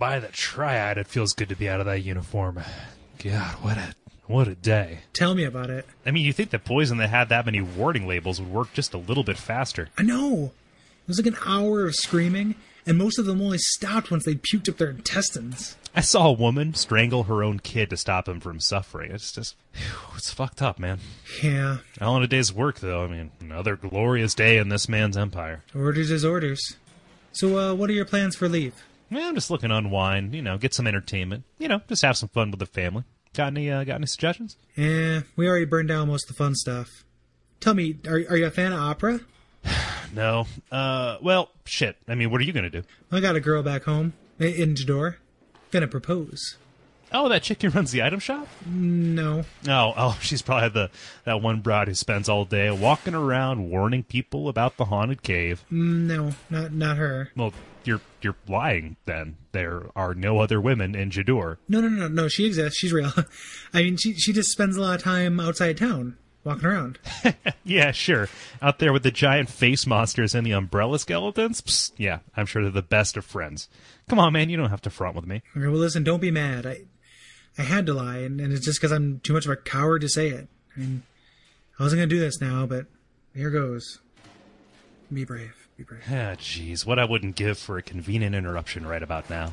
by the triad, it feels good to be out of that uniform. God, what a what a day. Tell me about it. I mean, you think that poison that had that many warning labels would work just a little bit faster. I know. It was like an hour of screaming, and most of them only stopped once they puked up their intestines. I saw a woman strangle her own kid to stop him from suffering. It's just, whew, it's fucked up, man. Yeah. All in a day's work, though. I mean, another glorious day in this man's empire. Orders is orders. So, uh, what are your plans for leave? Yeah, I'm just looking to unwind, you know, get some entertainment, you know, just have some fun with the family. Got any, uh, got any suggestions? Eh, we already burned down most of the fun stuff. Tell me, are, are you a fan of opera? No. Uh, well, shit. I mean, what are you gonna do? I got a girl back home in Jidoor. Gonna propose. Oh, that chick who runs the item shop? No. Oh, oh, she's probably the that one broad who spends all day walking around warning people about the haunted cave. No, not not her. Well, you're you're lying. Then there are no other women in Jidoor. No, no, no, no. She exists. She's real. I mean, she she just spends a lot of time outside town, walking around. Yeah, sure. Out there with the giant face monsters and the umbrella skeletons. Psst, yeah, I'm sure they're the best of friends. Come on, man, you don't have to front with me. Okay, well, listen, don't be mad. I I had to lie, and, and it's just because I'm too much of a coward to say it. I mean, I wasn't gonna do this now, but here goes. Be brave. Be brave. Ah, jeez, what I wouldn't give for a convenient interruption right about now.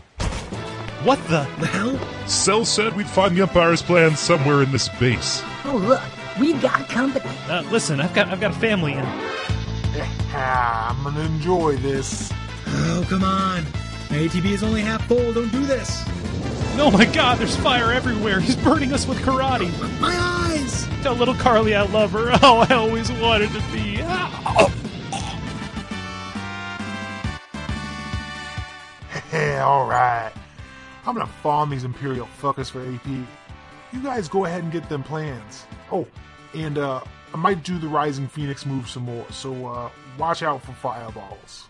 What the? The hell? Cell said we'd find the Empire's plan somewhere in this base. Oh, look, we've got company. Uh, listen, I've got I've got a family and. Ah, I'm gonna enjoy this. Oh, come on. My ATB is only half full. Don't do this. Oh my God! There's fire everywhere. He's burning us with karate. My eyes. Tell little Carly I love her. Oh, I always wanted to be. Hey, alright. I'm gonna farm these Imperial fuckers for AP. You guys go ahead and get them plans. Oh, and uh, I might do the Rising Phoenix move some more, so uh, watch out for fireballs.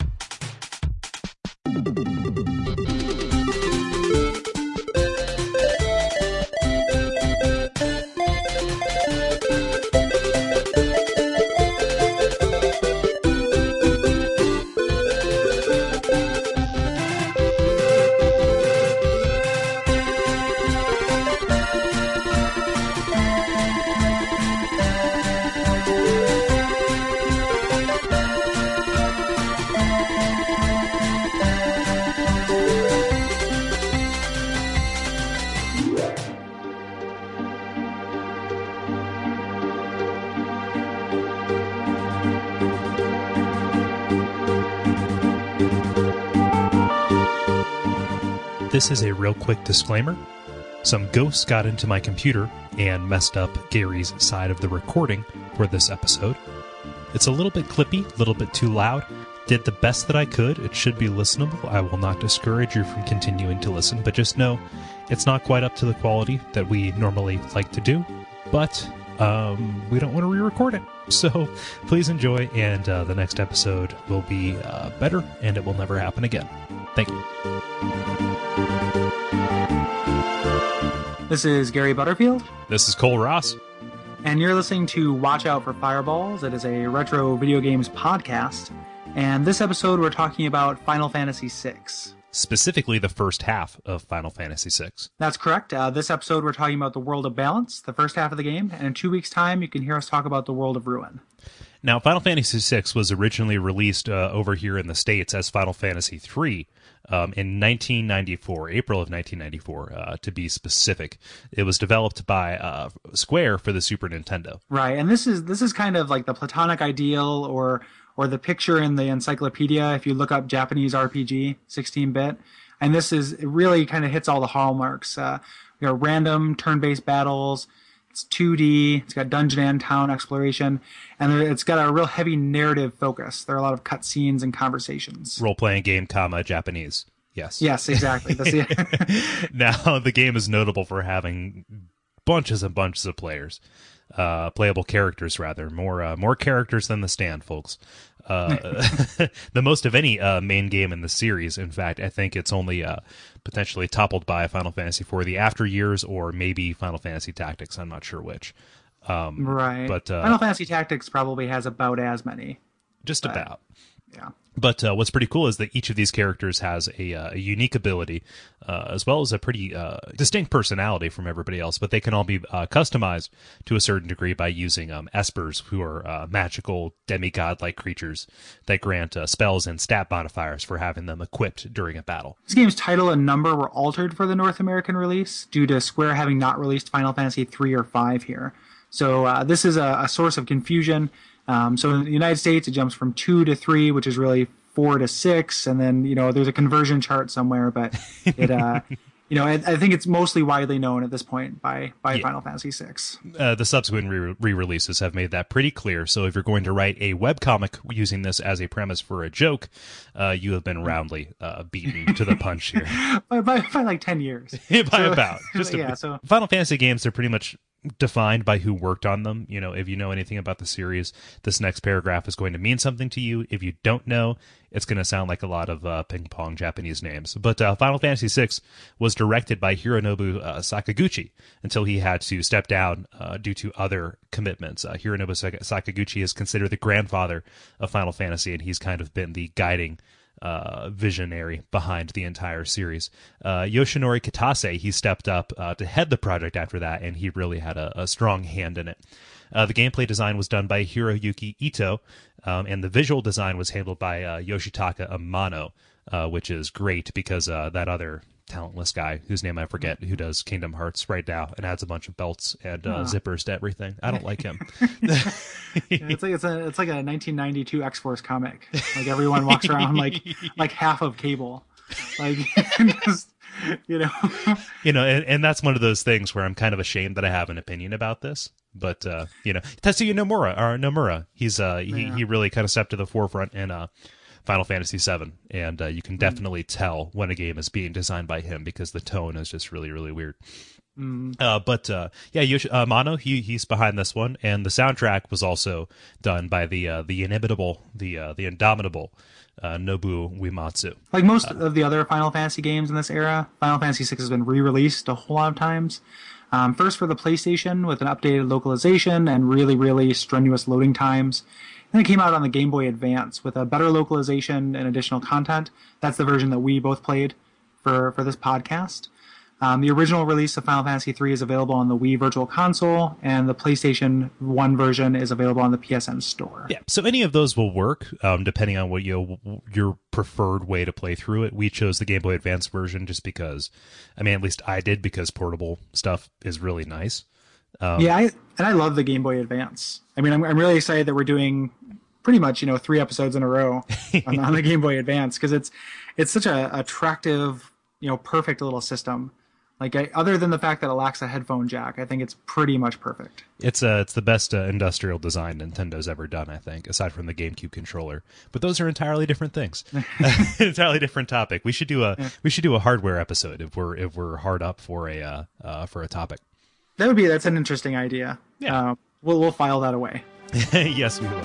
This is a real quick disclaimer. Some ghosts got into my computer and messed up Gary's side of the recording for this episode. It's a little bit clippy, a little bit too loud. Did the best that I could. It should be listenable. I will not discourage you from continuing to listen, but just know it's not quite up to the quality that we normally like to do. But um, we don't want to re-record it. So please enjoy, and uh, the next episode will be uh, better, and it will never happen again. Thank you. This is Gary Butterfield, This is Kole Ross. and you're listening to Watch Out for Fireballs. It is a retro video games podcast. And this episode, we're talking about Final Fantasy VI. specifically the first half of Final Fantasy VI. That's correct. Uh, this episode, we're talking about the World of Balance, the first half of the game. And in two weeks' time, you can hear us talk about the World of Ruin. Now, Final Fantasy VI was originally released uh, over here in the States as Final Fantasy III um, in 1994, April of 1994, uh, to be specific. It was developed by uh, Square for the Super Nintendo. Right, and this is this is kind of like the platonic ideal, or or the picture in the encyclopedia. If you look up Japanese RPG, 16-bit, and this is it really kind of hits all the hallmarks. Uh, we got random turn-based battles. It's 2D. It's got dungeon and town exploration, and it's got a real heavy narrative focus. There are a lot of cutscenes and conversations. Role playing game, comma, Japanese. Yes. Yes, exactly. The, now the game is notable for having bunches and bunches of players uh playable characters rather more uh, more characters than the stand folks the most of any uh main game in the series in fact i think it's only uh potentially toppled by final fantasy for the after years or maybe final fantasy tactics i'm not sure which um right. but uh Final Fantasy Tactics probably has about as many. just about Yeah. But uh, what's pretty cool is that each of these characters has a, uh, a unique ability, uh, as well as a pretty uh, distinct personality from everybody else. But they can all be uh, customized to a certain degree by using um, espers, who are uh, magical demigod-like creatures that grant spells and stat modifiers for having them equipped during a battle. This game's title and number were altered for the North American release due to Square having not released Final Fantasy three or five here. So this is a, a source of confusion. Um, so in the United States, it jumps from two to three, which is really four to six, and then you know there's a conversion chart somewhere, but it. Uh, you know, I, I, think it's mostly widely known at this point by by yeah. Final Fantasy VI. Uh, the subsequent re releases have made that pretty clear. So if you're going to write a web comic using this as a premise for a joke, uh, you have been roundly uh, beaten to the punch here by, by, by, like ten years. by so, about just a, yeah. So Final Fantasy games are pretty much defined by who worked on them. You know, if you know anything about the series, this next paragraph is going to mean something to you. If you don't know, it's going to sound like a lot of uh, ping pong Japanese names. But uh, Final Fantasy VI was directed by Hironobu uh, Sakaguchi until he had to step down uh, due to other commitments. Uh, Hironobu Sakaguchi is considered the grandfather of Final Fantasy, and he's kind of been the guiding uh, visionary behind the entire series. Uh, Yoshinori Kitase, he stepped up uh, to head the project after that, and he really had a, a strong hand in it. Uh, the gameplay design was done by Hiroyuki Ito, um, and the visual design was handled by uh, Yoshitaka Amano, uh, which is great because that other talentless guy whose name I forget who does Kingdom Hearts right now and adds a bunch of belts and uh, zippers to everything. I don't like him. yeah, it's like it's a it's like a 1992 X Force comic. Like everyone walks around like like half of Cable, like just, you know. you know, and, and that's one of those things where I'm kind of ashamed that I have an opinion about this. But uh, you know, Tetsuya Nomura or Nomura, he's uh he, yeah. he really kind of stepped to the forefront and uh Final Fantasy VII, and uh, you can hmm. definitely mm. tell when a game is being designed by him because the tone is just really, really weird. Mm. Uh, but uh, yeah, Yoshi, uh, Mano, he he's behind this one, and the soundtrack was also done by the uh, the inimitable, the uh, the indomitable Nobu Uematsu. Like most of the other Final Fantasy games in this era, Final Fantasy VI has been re-released a whole lot of times. Um, first for the PlayStation with an updated localization and really, really strenuous loading times. Then it came out on the Game Boy Advance with a better localization and additional content. That's the version that we both played for, for this podcast. Um, the original release of Final Fantasy III is available on the Wii Virtual Console, and the PlayStation 1 version is available on the PSN Store. Yeah, so any of those will work, um, depending on what you your preferred way to play through it. We chose the Game Boy Advance version just because, I mean, at least I did because portable stuff is really nice. Um, yeah, I, and I love the Game Boy Advance. I mean, I'm, I'm really excited that we're doing pretty much you know three episodes in a row on, on the Game Boy Advance because it's it's such a attractive, you know, perfect little system. Like I, other than the fact that it lacks a headphone jack, I think it's pretty much perfect. It's uh, it's the best uh, industrial design Nintendo's ever done, I think, aside from the GameCube controller. But those are entirely different things. entirely different topic. We should do a yeah. we should do a hardware episode if we're if we're hard up for a uh, uh for a topic. That would be that's an interesting idea. Yeah, uh, we'll we'll file that away. yes, we will.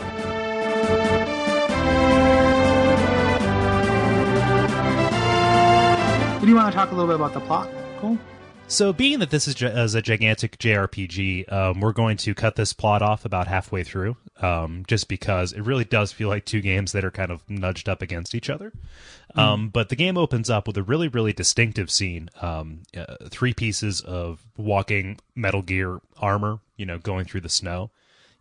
Do you want to talk a little bit about the plot? Cool. So, being that this is as a gigantic JRPG, um, we're going to cut this plot off about halfway through, um, just because it really does feel like two games that are kind of nudged up against each other. Mm. Um, but the game opens up with a really, really distinctive scene: um, uh, three pieces of walking Metal Gear armor, you know, going through the snow.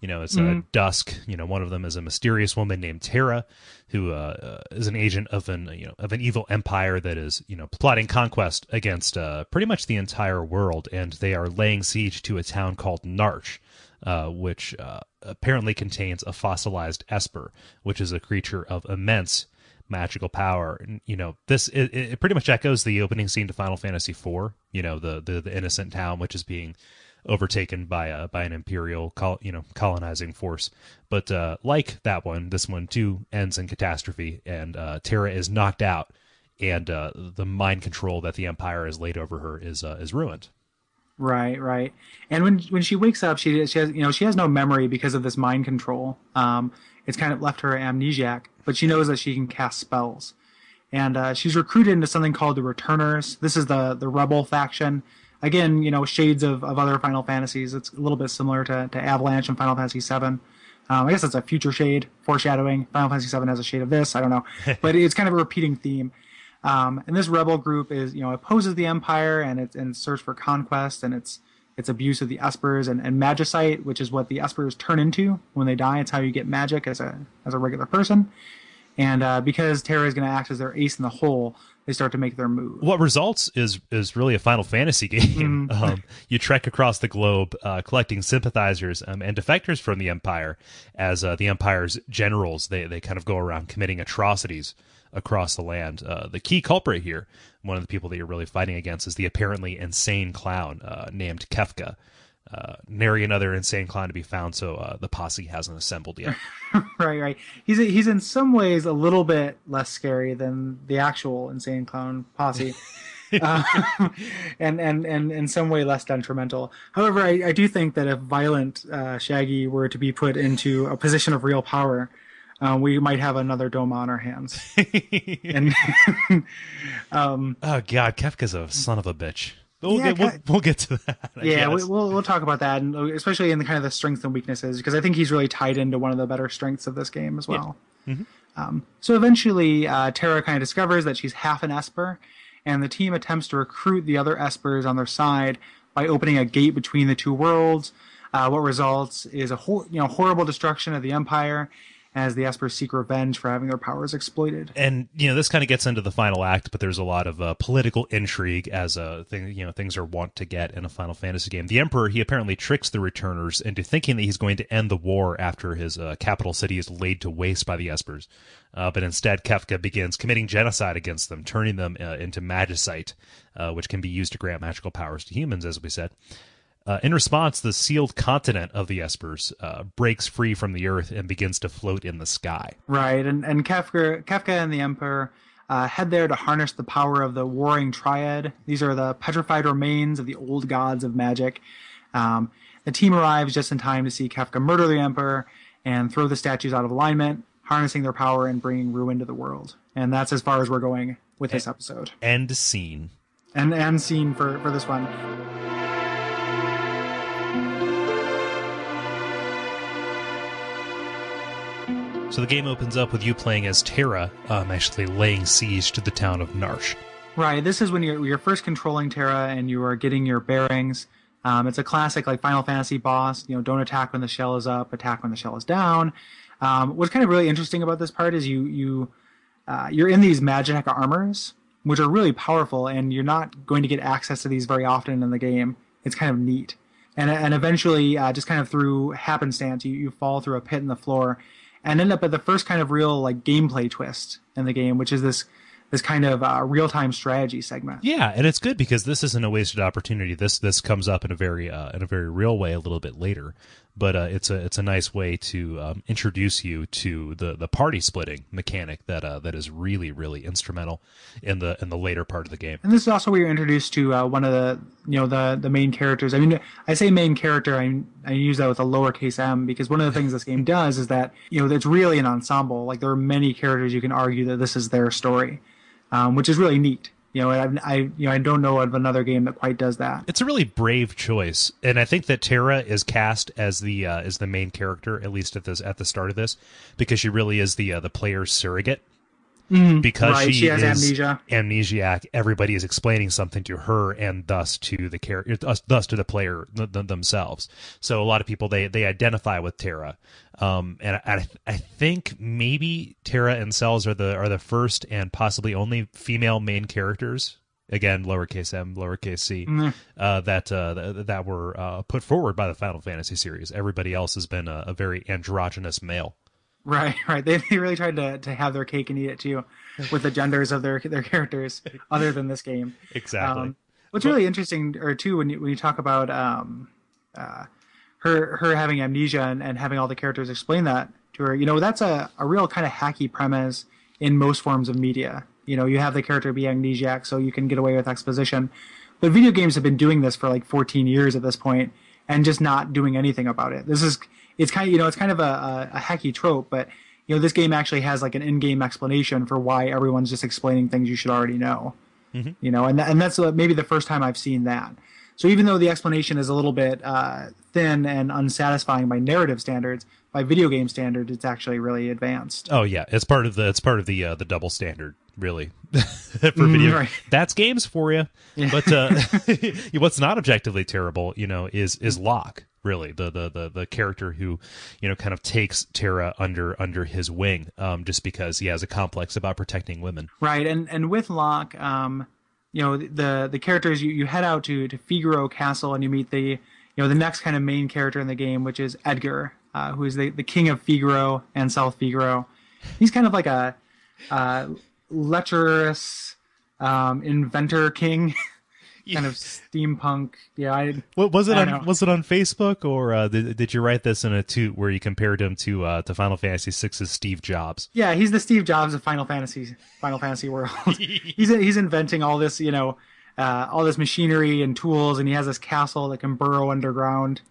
You know, it's mm-hmm. dusk. You know, one of them is a mysterious woman named Terra, who uh, uh, is an agent of an you know of an evil empire that is you know plotting conquest against uh, pretty much the entire world, and they are laying siege to a town called Narshe, uh, which uh, apparently contains a fossilized Esper, which is a creature of immense magical power. And, you know, this it, it pretty much echoes the opening scene to Final Fantasy IV. You know, the the, the innocent town which is being overtaken by a by an imperial col- you know colonizing force. But uh, like that one this one too ends in catastrophe and uh, terra is knocked out and uh, the mind control that the empire has laid over her is uh, is ruined. Right right. And when when she wakes up she she has you know she has no memory because of this mind control. Um it's kind of left her amnesiac but she knows that she can cast spells. And uh, she's recruited into something called the returners. This is the the rebel faction again, you know, shades of, of other Final Fantasies. It's a little bit similar to, to Avalanche and Final Fantasy VII. Um, I guess that's a future shade foreshadowing. Final Fantasy VII has a shade of this. I don't know, but it's kind of a repeating theme. Um, and this rebel group is, you know, opposes the Empire and it's in search for conquest and it's its abuse of the Espers and, and magicite, which is what the Espers turn into when they die. It's how you get magic as a as a regular person. And uh, because Terra is going to act as their ace in the hole, they start to make their move. What results is is really a Final Fantasy game. Mm-hmm. Um, you trek across the globe, uh, collecting sympathizers um, and defectors from the Empire, as uh, the Empire's generals they they kind of go around committing atrocities across the land. Uh, the key culprit here, one of the people that you're really fighting against, is the apparently insane clown uh, named Kefka. Uh, nary another insane clown to be found, so uh, the posse hasn't assembled yet. right, right. He's he's in some ways a little bit less scary than the actual insane clown posse. uh, and, and and in some way less detrimental. However, I, I do think that if violent uh, Shaggy were to be put into a position of real power, uh, we might have another Doma on our hands. and um, oh God, Kefka's a son of a bitch. We'll, Yeah, get, we'll, we'll get to that. I yeah, guess. we'll we'll talk about that, and especially in the kind of the strengths and weaknesses, because I think he's really tied into one of the better strengths of this game as well. Um, so eventually, uh, Terra kind of discovers that she's half an Esper, and the team attempts to recruit the other Espers on their side by opening a gate between the two worlds. Uh, what results is a hor- you know horrible destruction of the Empire, as the Espers seek revenge for having their powers exploited. and you know this kind of gets into the final act, but there's a lot of uh, political intrigue as a thing. You know things are wont to get in a Final Fantasy game. The Emperor he apparently tricks the Returners into thinking that he's going to end the war after his uh, capital city is laid to waste by the Espers, uh, but instead Kefka begins committing genocide against them, turning them uh, into magicite, uh, which can be used to grant magical powers to humans, as we said. Uh, in response, the sealed continent of the Espers uh, breaks free from the Earth and begins to float in the sky. Right, and and Kefka, Kefka and the Emperor uh, head there to harness the power of the Warring Triad. These are the petrified remains of the old gods of magic. Um, the team arrives just in time to see Kefka murder the Emperor and throw the statues out of alignment, harnessing their power and bringing ruin to the world. And that's as far as we're going with this episode. End scene. And and scene for for this one. So the game opens up with you playing as Terra, um, actually laying siege to the town of Narshe. Right. This is when you're you're first controlling Terra and you are getting your bearings. Um, it's a classic like Final Fantasy boss. You know, don't attack when the shell is up, attack when the shell is down. Um, what's kind of really interesting about this part is you you uh, you're in these magic armors, which are really powerful, and you're not going to get access to these very often in the game. It's kind of neat, and and eventually, uh, just kind of through happenstance, you, you fall through a pit in the floor, and end up at the first kind of real like gameplay twist in the game, which is this this kind of uh, real time strategy segment. Yeah, and it's good because this isn't a wasted opportunity. This this comes up in a very uh, in a very real way a little bit later, but uh, it's a it's a nice way to um, introduce you to the the party splitting mechanic that uh, that is really really instrumental in the in the later part of the game. And this is also where you're introduced to uh, one of the you know the the main characters. I mean, I say main character. I I use that with a lowercase m because one of the things this game does is that you know it's really an ensemble. Like there are many characters you can argue that this is their story, um, which is really neat. You know, I, I you know I don't know of another game that quite does that. It's a really brave choice, and I think that Terra is cast as the uh, as the main character at least at this at the start of this because she really is the uh, the player's surrogate. Because Right, she, she has is amnesia. amnesiac, everybody is explaining something to her, and thus to the character, thus to the player th- th- themselves. So a lot of people they they identify with Terra, um, and I I think maybe Terra and Celes are the are the first and possibly only female main characters again lowercase m lowercase c uh, that uh, th- that were uh, put forward by the Final Fantasy series. Everybody else has been a, a very androgynous male. Right, right. They, they really tried to, to have their cake and eat it too, with the genders of their their characters, other than this game. Exactly. Um, what's really interesting, or too, when you when you talk about um, uh, her her having amnesia and, and having all the characters explain that to her, you know, that's a, a real kind of hacky premise in most forms of media. You know, you have the character be amnesiac, so you can get away with exposition. But video games have been doing this for like 14 years at this point, and just not doing anything about it. This is it's kind of you know it's kind of a, a, hacky trope, but you know this game actually has like an in-game explanation for why everyone's just explaining things you should already know you know, and and that's uh, maybe the first time I've seen that. So even though the explanation is a little bit uh, thin and unsatisfying by narrative standards, by video game standards, it's actually really advanced. Oh yeah, it's part of the it's part of the uh, the double standard, really. for video, right. that's games for you. But uh, what's not objectively terrible, you know, is is Locke. Really, the, the the the character who, you know, kind of takes Terra under under his wing, um, just because he has a complex about protecting women. Right, and and with Locke, um, you know, the the characters you, you head out to to Figaro Castle and you meet the you know the next kind of main character in the game, which is Edgar, uh, who is the the king of Figaro and South Figaro. He's kind of like a uh, lecherous um, inventor king. kind of steampunk. Yeah, I. What was it I on? know. Was it on Facebook or uh, did, did you write this in a toot where you compared him to uh, to Final Fantasy VI's Steve Jobs? Yeah, he's the Steve Jobs of Final Fantasy Final Fantasy world. he's he's inventing all this, you know, uh, all this machinery and tools, and he has this castle that can burrow underground.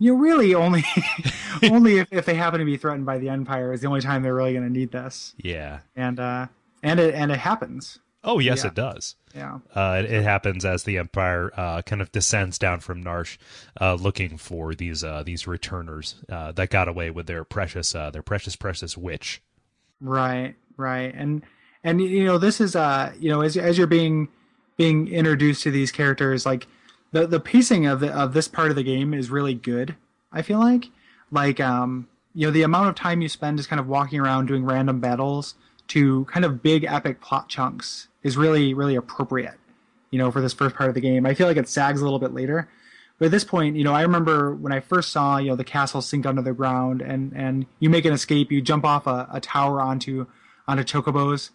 You know, really only only if, if they happen to be threatened by the Empire is the only time they're really going to need this, Yeah. and uh, and it and it happens. Oh yes, Yeah. it does. Yeah, Uh, it, it happens as the Empire uh, kind of descends down from Narshe, uh, looking for these uh, these returners uh, that got away with their precious uh, their precious precious witch. right, right, and and you know this is uh you know as as you're being being introduced to these characters like the the pacing of the, of this part of the game is really good i feel like like um you know the amount of time you spend just kind of walking around doing random battles to kind of big epic plot chunks is really really appropriate you know for this first part of the game. I feel like it sags a little bit later. But at this point you know i remember when i first saw you know the castle sink under the ground and and you make an escape you jump off a, a tower onto onto chocobos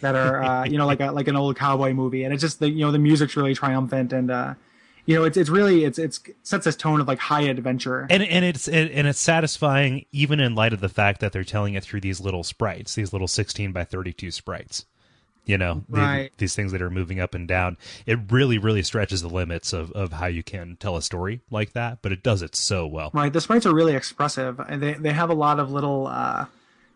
that are uh, you know like a like an old cowboy movie. And it's just the you know the music's really triumphant and uh you know it's it's really it's it's sets this tone of like high adventure And and it's and, and it's satisfying even in light of the fact that they're telling it through these little sprites, these little sixteen by thirty two sprites. You know, the- Right. these things that are moving up and down. It really, really stretches the limits of, of how you can tell a story like that, but it does it so well. right the sprites are really expressive and they they have a lot of little uh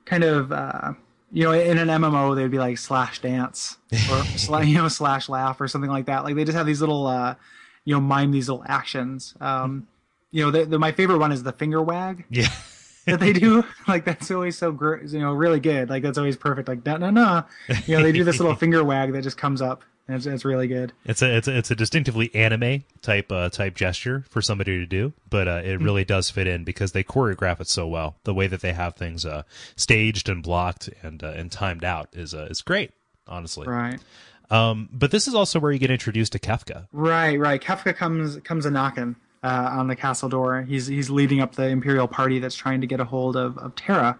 kind of uh you know in an mmo they'd be like slash dance or you know slash laugh or something like that like they just have these little uh you know mime these little actions um you know the, the my favorite one is the finger wag Yeah. that they do. Like that's always so great, you know, really good. Like that's always perfect. Like no, no, no. You know, they do this little finger wag that just comes up, and it's, it's really good. It's a it's a, it's a distinctively anime type uh, type gesture for somebody to do, but uh, it really does fit in because they choreograph it so well. The way that they have things uh, staged and blocked and uh, and timed out is uh, is great, honestly. Right, Um, but this is also where you get introduced to Kefka. right, right. Kefka comes comes a knocking uh, on the castle door. He's he's leading up the imperial party that's trying to get a hold of of Terra,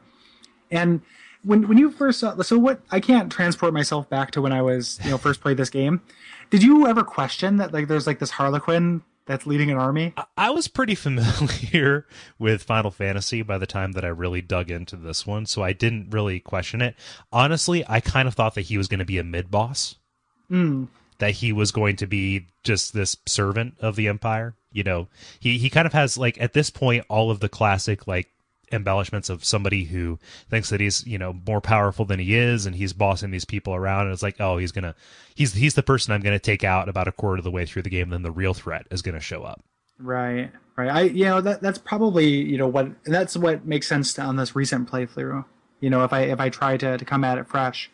and. When, when you first saw so what I can't transport myself back to when I was you know first played this game. Did you ever question that like there's like this Harlequin that's leading an army? I was pretty familiar with Final Fantasy by the time that I really dug into this one, so I didn't really question it. Honestly, I kind of thought that he was going to be a mid boss. Mm. That he was going to be just this servant of the Empire. You know, he he kind of has like at this point all of the classic like embellishments of somebody who thinks that he's you know more powerful than he is and he's bossing these people around and it's like oh he's gonna he's he's the person i'm gonna take out about a quarter of the way through the game then the real threat is gonna show up Right, right. I you know that that's probably you know what that's what makes sense on this recent playthrough. You know, if I if I try to to come at it fresh,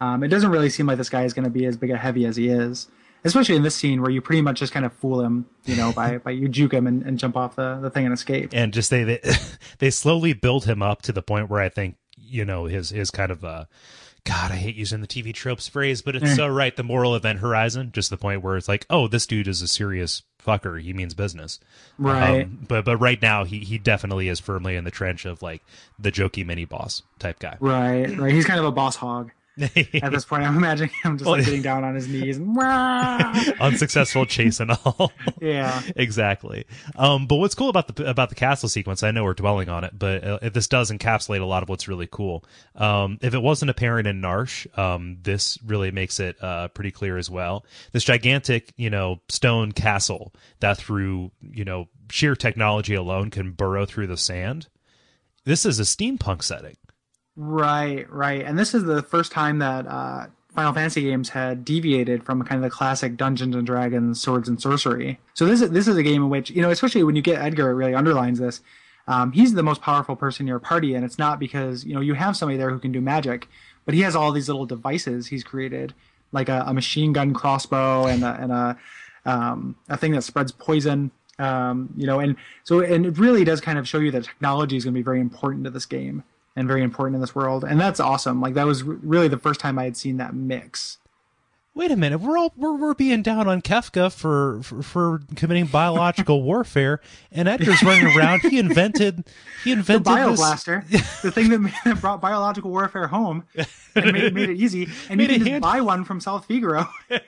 um, it doesn't really seem like this guy is going to be as big a heavy as he is. Especially in this scene where you pretty much just kind of fool him, you know, by by you juke him and, and jump off the, the thing and escape. and just they, they they slowly build him up to the point where I think you know his his kind of uh God, I hate using the TV tropes phrase, but it's so right. The moral event horizon, just the point where it's like, oh, this dude is a serious fucker. He means business, Right. Um, but but right now, he he definitely is firmly in the trench of like the jokey mini boss type guy. Right, right. He's kind of a boss hog at this point. I'm imagining him just like getting down on his knees and Unsuccessful chase and all. yeah. exactly. Um, but what's cool about the about the castle sequence? I know we're dwelling on it, but uh, this does encapsulate a lot of what's really cool. Um, if it wasn't apparent in Narshe, um, this really makes it uh, pretty clear as well. This gigantic, you know, stone castle that through you know sheer technology alone can burrow through the sand. This is a steampunk setting. Right, right. And this is the first time that uh, Final Fantasy games had deviated from kind of the classic Dungeons and Dragons swords and sorcery. So this is this is a game in which you know, especially when you get Edgar, it really underlines this. um, he's the most powerful person in your party, and it's not because you know you have somebody there who can do magic, but he has all these little devices he's created, like a, a machine gun crossbow and a, and a um, a thing that spreads poison. Um, you know, and so and it really does kind of show you that technology is going to be very important to this game and very important in this world, and that's awesome. Like that was r- really the first time I had seen that mix. Wait a minute, we're all we're, we're being down on Kefka for, for for committing biological warfare, and Edgar's running around. He invented he The invented this. bioblaster, the thing that, made, that brought biological warfare home and made, made it easy, and Made you can just hand- buy one from South Figaro. and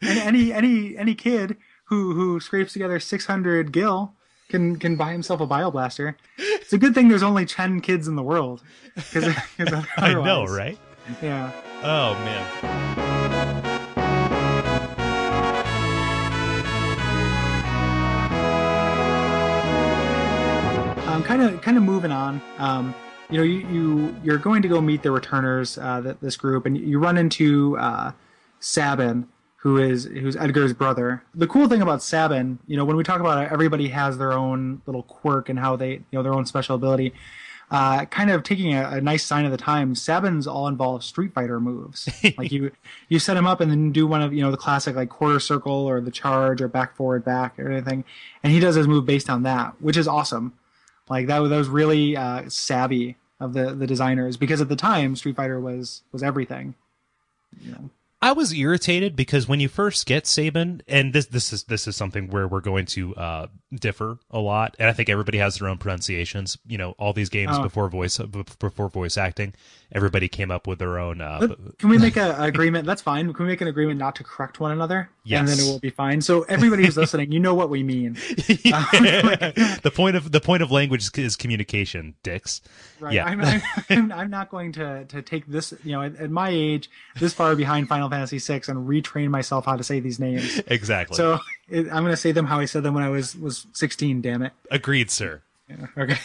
any any any kid who who scrapes together 600 gil can can buy himself a bioblaster. It's a good thing there's only 10 kids in the world. Because I know, right? Yeah. Oh man. um, kind of kind of moving on. Um, you know, you, you you're going to go meet the returners, uh, th- this group, and you run into uh, Sabin, who is who's Edgar's brother. The cool thing about Sabin, you know, when we talk about it, everybody has their own little quirk and how they, you know, their own special ability. Uh, kind of taking a, a nice sign of the times. Sabin's all involve Street Fighter moves. like you, you set him up and then do one of you know the classic like quarter circle or the charge or back forward back or anything, and he does his move based on that, which is awesome. Like that, was- that was really uh, savvy of the the designers because at the time Street Fighter was was everything. You know. I was irritated because when you first get Sabin, and this this is this is something where we're going to uh, differ a lot, and I think everybody has their own pronunciations. You know, all these games Oh. before voice before voice acting, everybody came up with their own. Uh, Can we make a, a agreement? That's fine. Can we make an agreement not to correct one another? Yes, And then it will be fine. So everybody who's listening, you know what we mean. the point of the point of language is, is communication, dicks. Right. Yeah. I'm, I'm, I'm, I'm not going to, to take this, you know, at, at my age, this far behind Final Fantasy VI and retrain myself how to say these names. exactly. So it, I'm going to say them how I said them when I was, was 16, damn it. Agreed, sir. Okay.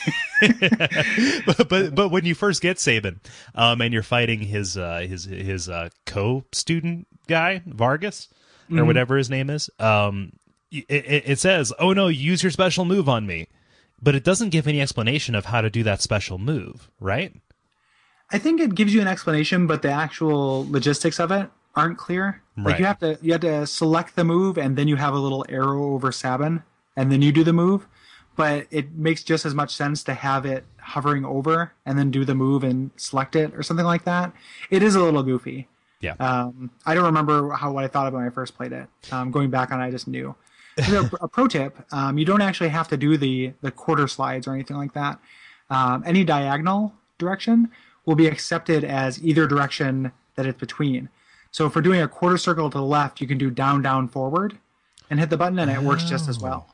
but, but but when you first get Sabin, um, and you're fighting his uh, his his uh, co-student guy Vargas or whatever his name is, um, it, it says, "Oh no, use your special move on me," but it doesn't give any explanation of how to do that special move, right? I think it gives you an explanation, but the actual logistics of it aren't clear. Right. Like you have to you have to select the move, and then you have a little arrow over Sabin, and then you do the move. But it makes just as much sense to have it hovering over and then do the move and select it or something like that. It is a little goofy. Yeah. Um, I don't remember how what I thought of when I first played it. Um, going back on, it, I just knew. A, a pro tip: um, you don't actually have to do the the quarter slides or anything like that. Um, any diagonal direction will be accepted as either direction that it's between. So if we're doing a quarter circle to the left, you can do down, down, forward, and hit the button, and it works just as well.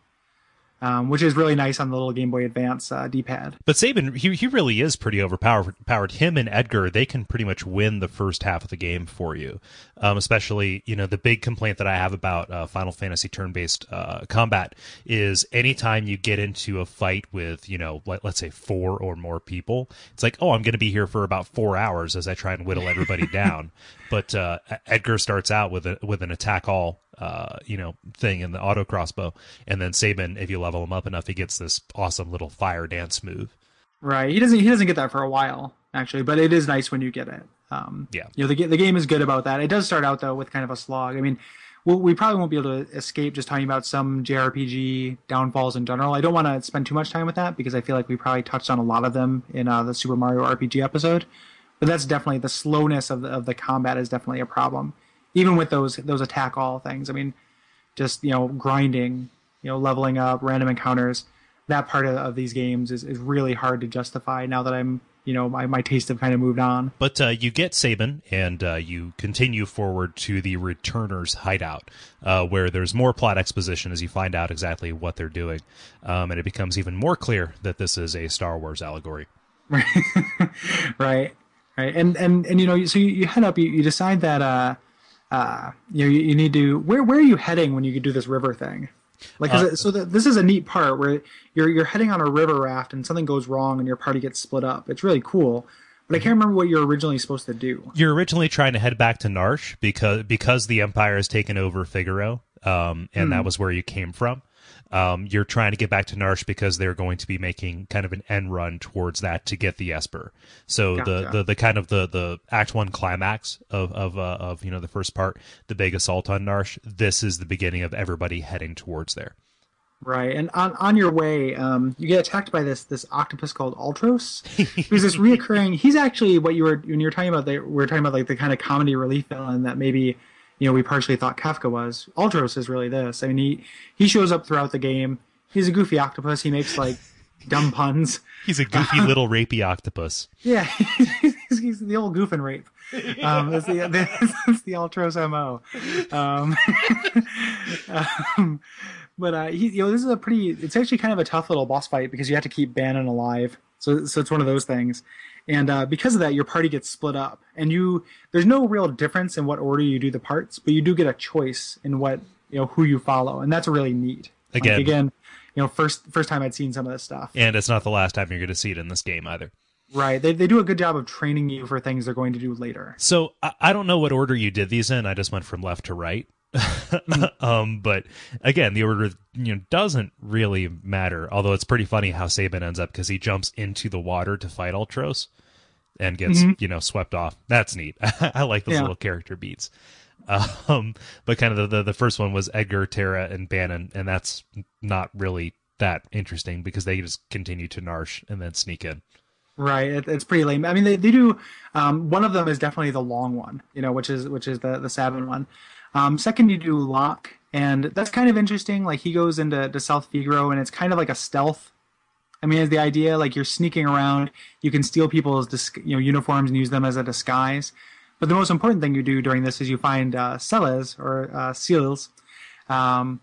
Um, which is really nice on the little Game Boy Advance uh, D-pad. But Sabin, he he really is pretty overpowered. Powered him and Edgar, they can pretty much win the first half of the game for you. Um, especially, you know, the big complaint that I have about uh, Final Fantasy turn-based uh, combat is anytime you get into a fight with, you know, let, let's say four or more people, it's like, oh, I'm going to be here for about four hours as I try and whittle everybody down. But uh, Edgar starts out with a with an attack all uh, you know, thing in the auto crossbow. And then Sabin, if you level him up enough, he gets this awesome little fire dance move. Right. He doesn't. He doesn't get that for a while, actually. But it is nice when you get it. Um, Yeah. You know, the the game is good about that. It does start out though with kind of a slog. I mean, we'll, we probably won't be able to escape just talking about some JRPG downfalls in general. I don't want to spend too much time with that because I feel like we probably touched on a lot of them in uh, the Super Mario RPG episode. But that's definitely the slowness of the, of the combat is definitely a problem, even with those those attack all things. I mean, just you know grinding, you know leveling up, random encounters. That part of, of these games is, is really hard to justify now that I'm you know my, my taste have kind of moved on. But uh, you get Sabin, and uh, you continue forward to the Returners' hideout, uh, where there's more plot exposition as you find out exactly what they're doing, um, and it becomes even more clear that this is a Star Wars allegory. right right right, and and and you know so you, you head up you, you decide that uh you know you, you need to where where are you heading when you do this river thing? Like is Uh, it, so that this is a neat part where you're you're heading on a river raft and something goes wrong and your party gets split up. It's really cool but i can't remember what you're originally supposed to do. You're originally trying to head back to Narshe because because the Empire has taken over Figaro, um, and that was where you came from. Um, you're trying to get back to Narshe because they're going to be making kind of an end run towards that to get the Esper. So the, Gotcha. the the kind of the the Act One climax of of uh, of you know the first part, the big assault on Narshe. This is the beginning of everybody heading towards there. Right, and on on your way, um, you get attacked by this this octopus called Ultros. who's this reoccurring. He's actually what you were when you were talking about. The, we were talking about like the kind of comedy relief villain that maybe you know we partially thought Kefka was. Ultros is really this. I mean, he he shows up throughout the game. He's a goofy octopus. He makes like dumb puns. He's a goofy little rapey octopus. Yeah, he's, he's the old goof and rape. Um, that's the that's the Ultros mo. Um, um, but uh, he, you know, this is a pretty. It's actually kind of a tough little boss fight because you have to keep Banon alive. So, so it's one of those things. And uh, because of that, your party gets split up, and you there's no real difference in what order you do the parts, but you do get a choice in what you know who you follow, and that's really neat. Like, Again. again, you know, first first time I'd seen some of this stuff. And it's not the last time you're going to see it in this game either. Right. They, they do a good job of training you for things they're going to do later. So I, I don't know what order you did these in. I just went from left to right. um, but again, the order you know doesn't really matter. Although it's pretty funny how Sabin ends up because he jumps into the water to fight Ultros and gets you know swept off. That's neat. I like those Yeah. little character beats. Um, but kind of the, the the first one was Edgar, Terra, and Banon, and that's not really that interesting because they just continue to Narshe and then sneak in. Right. It, it's pretty lame. I mean, they, they do. Um, one of them is definitely the long one, you know, which is which is the the Sabin one. Um, second, you do Locke, and that's kind of interesting. Like he goes into to South Figaro, and it's kind of like a stealth. I mean, is the idea like you're sneaking around, you can steal people's dis- you know uniforms and use them as a disguise. But the most important thing you do during this is you find uh, Celes or uh, Seals, um,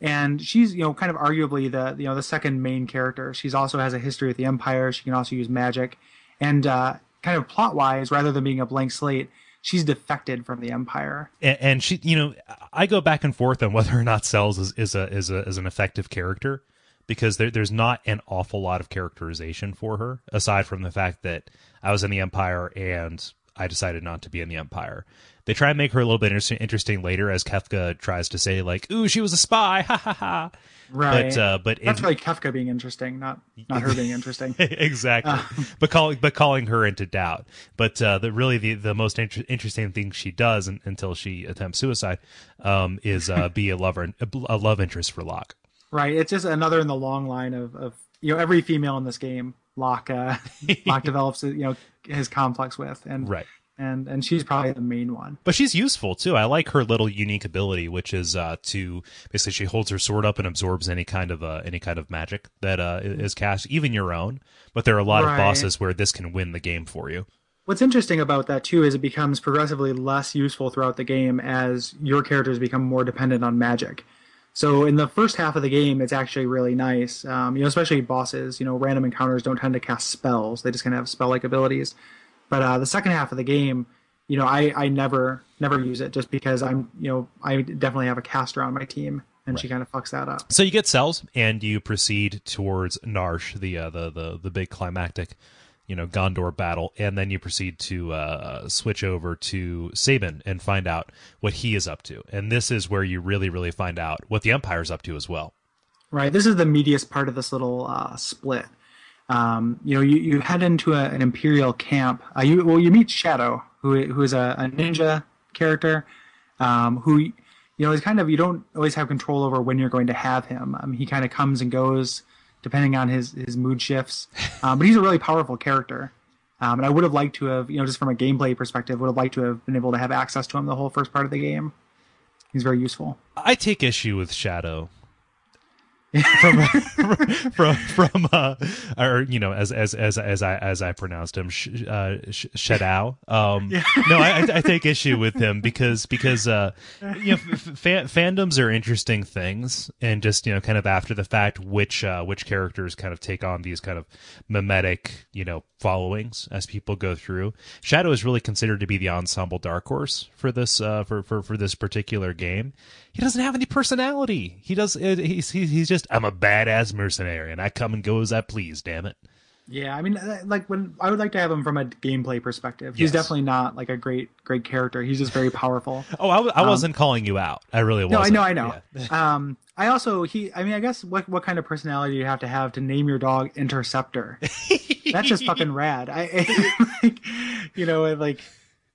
and she's you know kind of arguably the you know the second main character. She's also has a history with the Empire. She can also use magic, and uh, kind of plot wise, rather than being a blank slate, she's defected from the Empire. and, and she you know i go back and forth on whether or not Celes is, is a is a is an effective character because there, there's not an awful lot of characterization for her aside from the fact that i was in the empire and i decided not to be in the empire they try and make her a little bit inter- interesting later as kefka tries to say like ooh she was a spy ha ha ha Right. but uh but That's in- really Kefka being interesting, not not her being interesting. exactly but calling but calling her into doubt but uh the really the the most inter- interesting thing she does un- until she attempts suicide um is uh be a lover a love interest for Locke Right. It's just another in the long line of, of you know every female in this game. Locke uh, Locke develops you know his complex with, and Right. And and she's probably the main one. but she's useful too i like her little unique ability which is uh to basically she holds her sword up and absorbs any kind of uh any kind of magic that uh is cast even your own but there are a lot Right. of bosses where this can win the game for you What's interesting about that too is it becomes progressively less useful throughout the game as your characters become more dependent on magic. So in the first half of the game, it's actually really nice. Um, you know, especially bosses. You know, random encounters don't tend to cast spells; they just kind of have spell-like abilities. But uh, the second half of the game, you know, I, I never never use it just because I'm you know I definitely have a caster on my team, and she kind of fucks that up. So you get Celes and you proceed towards Narshe, the uh, the the the big climactic, you know, Gondor battle, and then you proceed to uh, switch over to Sabin and find out what he is up to. And this is where you really really find out what the Empire's up to as well. Right. This is the meatiest part of this little uh, split. Um, you know, you, you head into a, an imperial camp. Uh, you well, you meet Shadow, who who is a, a ninja character, um, who you know is kind of you don't always have control over when you're going to have him. Um, he kind of comes and goes depending on his his mood shifts. Um, but he's a really powerful character. Um, and I would have liked to have, you know, just from a gameplay perspective, would have liked to have been able to have access to him the whole first part of the game. He's very useful. I take issue with Shadow. From from from uh or you know as as as as I as I pronounced him sh- uh sh- Shadow um no I I take issue with him because because uh you know fandoms are interesting things and just you know kind of after the fact which uh which characters kind of take on these kind of mimetic you know followings as people go through Shadow is really considered to be the ensemble dark horse for this uh for for for this particular game he doesn't have any personality. He does. uh, He's he's he's just I'm a badass mercenary and I come and go as I please. Damn it. Yeah, I mean, uh, like when I would like to have him from a gameplay perspective. He's Yes. definitely not like a great, great character. He's just very powerful. Oh, I, I wasn't calling you out. I really Um, no, wasn't. I know, I know. Yeah. um, I also he I mean I guess what what kind of personality do you have to have to name your dog Interceptor? That's just fucking rad. I like you know like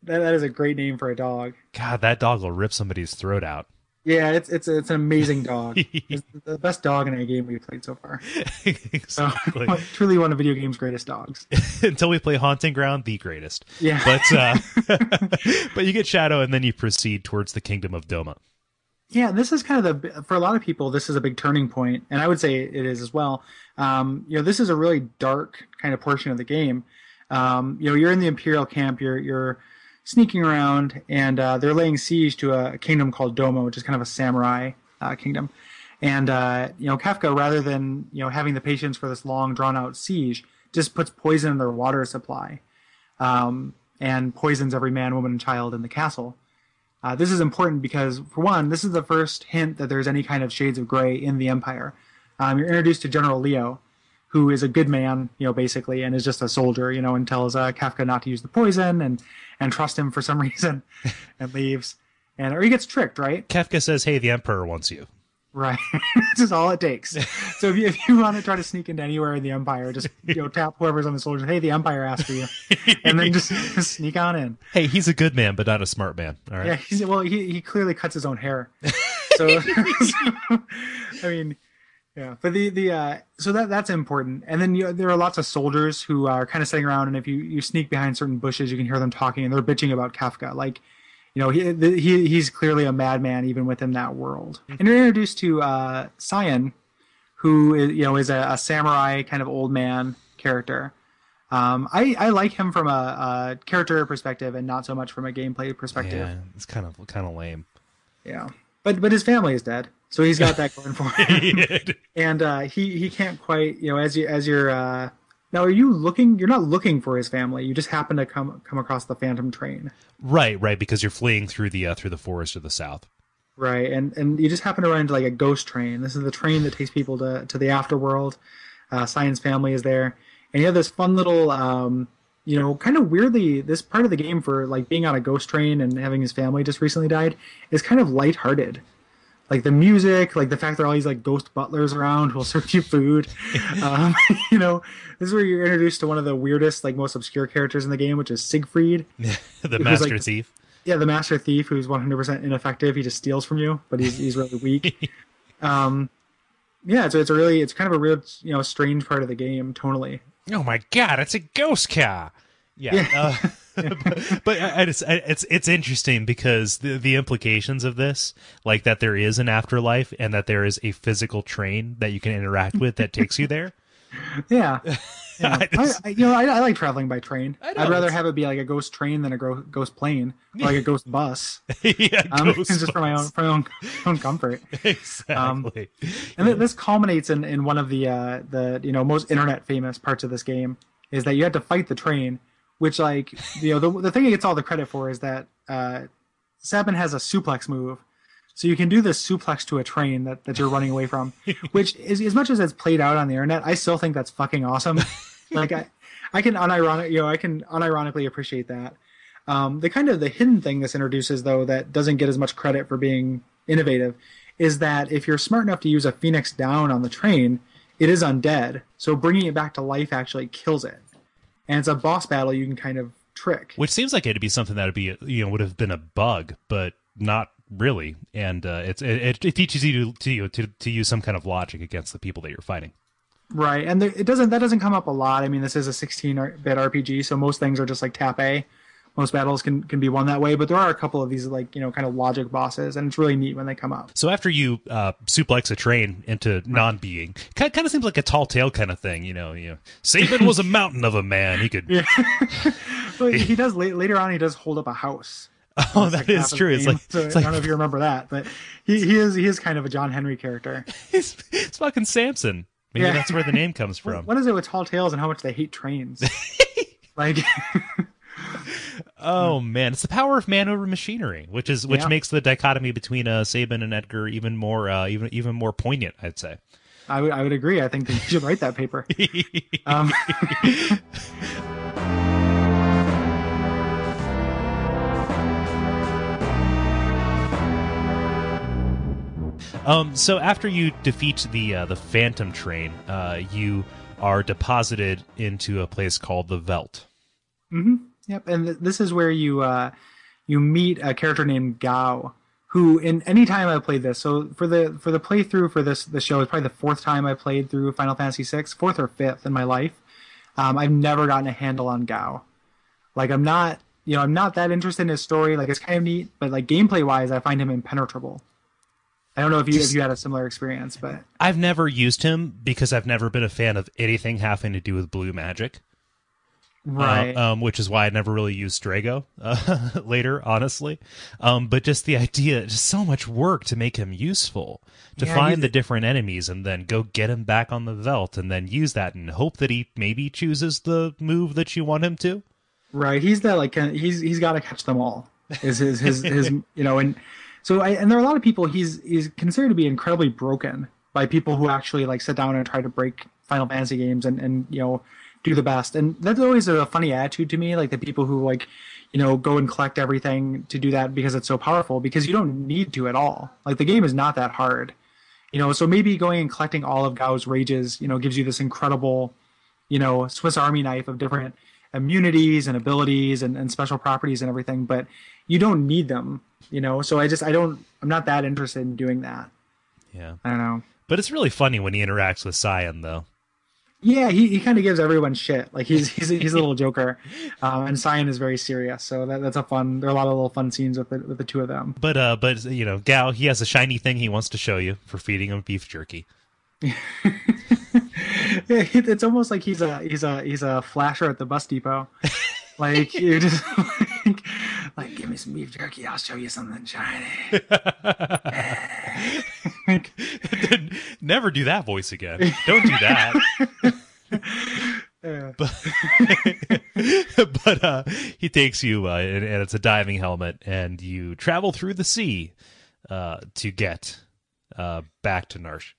that, that is a great name for a dog. God, that dog will rip somebody's throat out. Yeah, it's it's it's an amazing dog. it's the best dog in any game we've played so far. So exactly. truly one of video game's greatest dogs. Until we play Haunting Ground, the greatest. Yeah. But uh, but you get Shadow, and then you proceed towards the kingdom of Doma. Yeah, this is kind of the for a lot of people this is a big turning point, and I would say it is as well. Um, you know, this is a really dark kind of portion of the game. Um, you know, you're in the Imperial camp, you're you're sneaking around, and uh, they're laying siege to a kingdom called Doma, which is kind of a samurai uh, kingdom. And uh, you know, Kefka, rather than you know having the patience for this long, drawn out siege, just puts poison in their water supply, um, and poisons every man, woman, and child in the castle. Uh, this is important because, for one, this is the first hint that there's any kind of shades of gray in the Empire. Um, you're introduced to General Leo, who is a good man, you know, basically, and is just a soldier, you know, and tells uh, Kefka not to use the poison and and trust him for some reason, and leaves. And or he gets tricked, right? Kefka says, "Hey, the Emperor wants you." Right. this is all it takes. So if you, if you want to try to sneak into anywhere in the Empire, just you know tap whoever's on the soldier. Hey, the Empire asked for you, and then just, just sneak on in. Hey, he's a good man, but not a smart man. All right. Yeah, he's, well, he he clearly cuts his own hair. So, so, I mean, yeah. But the the uh, so that that's important. And then you, there are lots of soldiers who are kind of sitting around, and if you you sneak behind certain bushes, you can hear them talking, and they're bitching about Kefka, like. You know, he, the, he he's clearly a madman even within that world. And you're introduced to uh, Cyan, who is, you know is a, a samurai kind of old man character. Um, I, I like him from a, a character perspective and not so much from a gameplay perspective. Yeah, it's kind of kind of lame. Yeah. But but his family is dead, so he's got that going for him. and uh, he he can't quite you know as you as you're uh, now are you looking? You're not looking for his family. You just happen to come come across the Phantom train, right, right, because you're fleeing through the uh, through the forest of the south. right? And and you just happen to run into like a ghost train. This is the train that takes people to to the afterworld. Uh, Cyan's family is there, and you have this fun little. Um, you know, kind of weirdly, this part of the game for like being on a ghost train and having his family just recently died is kind of lighthearted. Like the music, like the fact there are all these like ghost butlers around who will serve you food. um, you know, this is where you're introduced to one of the weirdest, like most obscure characters in the game, which is Siegfried. the master like- thief. Yeah, the master thief who's 100% ineffective. He just steals from you, but he's he's really weak. um, yeah, so it's a really it's kind of a real you know strange part of the game tonally. Oh my god, it's a ghost car. Yeah. Uh, but but I- I just- I- it's it's interesting because the the implications of this, like that there is an afterlife and that there is a physical train that you can interact with that takes you there. Yeah. Yeah. I just- I, you know, I, I like traveling by train. I I'd rather have it be like a ghost train than a ghost plane, or like a ghost bus. yeah, Um, ghost just for my own for my own, own comfort. exactly. And th- this culminates in, in one of the uh, the you know most internet famous parts of this game is that you have to fight the train, which like you know the the thing it gets all the credit for is that uh, Sabin has a suplex move. So you can do this suplex to a train that, that you're running away from, which is as much as it's played out on the internet, I still think that's fucking awesome. like I, I can unironic, you know, I can unironically appreciate that. Um, the kind of the hidden thing this introduces, though, that doesn't get as much credit for being innovative, is that if you're smart enough to use a Phoenix down on the train, it is undead. So bringing it back to life actually kills it, and it's a boss battle you can kind of trick. Which seems like it'd be something that would be you know would have been a bug, but not really. And uh, it's it, it teaches you to, to to to use some kind of logic against the people that you're fighting. Right, and there, it doesn't that doesn't come up a lot. I mean, this is a 16-bit RPG, so most things are just like tap A. Most battles can can be won that way, but there are a couple of these like you know kind of logic bosses, and it's really neat when they come up. So after you uh, suplex a train into non-being, kind kind of seems like a tall tale kind of thing. You know, you know, Sabin was a mountain of a man. He could. But he does la- later on. He does hold up a house. Oh, that like is true. It's like, so it's I don't know if you remember that, but he, he is he is kind of a John Henry character. it's, it's fucking Samson. Maybe Yeah. that's where the name comes from. What is it with tall tales and how much they hate trains? like, Oh man, it's the power of man over machinery, which is which Yeah. makes the dichotomy between uh, Sabin and Edgar even more uh, even even more poignant. I'd say. I would I would agree. I think that you should write that paper. Um, Um, so after you defeat the uh, the Phantom Train, uh, you are deposited into a place called the Veld. Yep, and th- this is where you uh, you meet a character named Gau, who in any time I played this. So for the for the playthrough for this the show is probably the fourth time I played through Final Fantasy VI, fourth or fifth in my life. Um, I've never gotten a handle on Gau. Like I'm not, you know, I'm not that interested in his story. Like it's kind of neat, but like gameplay wise, I find him impenetrable. I don't know if you if you had a similar experience, but I've never used him because I've never been a fan of anything having to do with blue magic. Right. uh, um, which is why I never really used Strago uh, later, honestly. Um, but just the idea, just so much work to make him useful, to Yeah, find the different enemies and then go get him back on the Veld and then use that and hope that he maybe chooses the move that you want him to. Right. He's that like uh, he's he's got to catch them all. Is his his his you know and so I and there are a lot of people he's he's considered to be incredibly broken by people who actually like sit down and try to break Final Fantasy games and and you know do the best. And that's always a funny attitude to me like the people who like you know go and collect everything to do that because it's so powerful because you don't need to at all. Like the game is not that hard. You know, so maybe going and collecting all of Gau's rages, you know, gives you this incredible you know Swiss Army knife of different immunities and abilities and, and special properties and everything, but you don't need them, you know. So I just I don't I'm not that interested in doing that. Yeah. I don't know. But it's really funny when he interacts with Cyan, though. Yeah, he, he kind of gives everyone shit. Like he's he's a, he's a little joker, um, and Cyan is very serious. So that, that's a fun. There are a lot of little fun scenes with the, with the two of them. But uh, but you know, Gau, he has a shiny thing he wants to show you for feeding him beef jerky. It- it's almost like he's a he's a he's a flasher at the bus depot. Like you just like, like give me some beef jerky, I'll show you something shiny. Never do that voice again. Don't do that. but but uh, he takes you, uh, and, and it's a diving helmet, and you travel through the sea uh, to get uh, back to Narshe.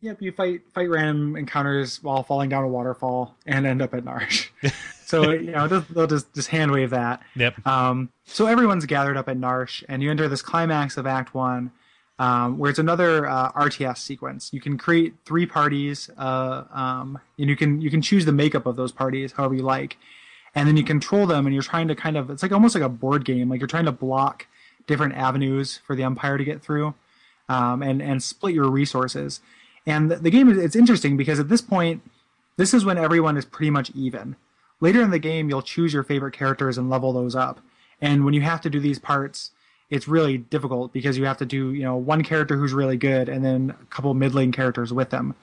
Yep, you fight fight random encounters while falling down a waterfall and end up at Narshe. so you know they'll, they'll just just hand wave that. Yep. Um, so everyone's gathered up at Narshe, and you enter this climax of Act One, um, where it's another uh, RTS sequence. You can create three parties, uh, um, and you can you can choose the makeup of those parties however you like, and then you control them, and you're trying to kind of it's like almost like a board game, like you're trying to block different avenues for the Empire to get through, um, and and split your resources. And the, the game is it's interesting because at this point, this is when everyone is pretty much even. Later in the game, you'll choose your favorite characters and level those up. And when you have to do these parts, it's really difficult because you have to do, you know, one character who's really good and then a couple middling characters with them.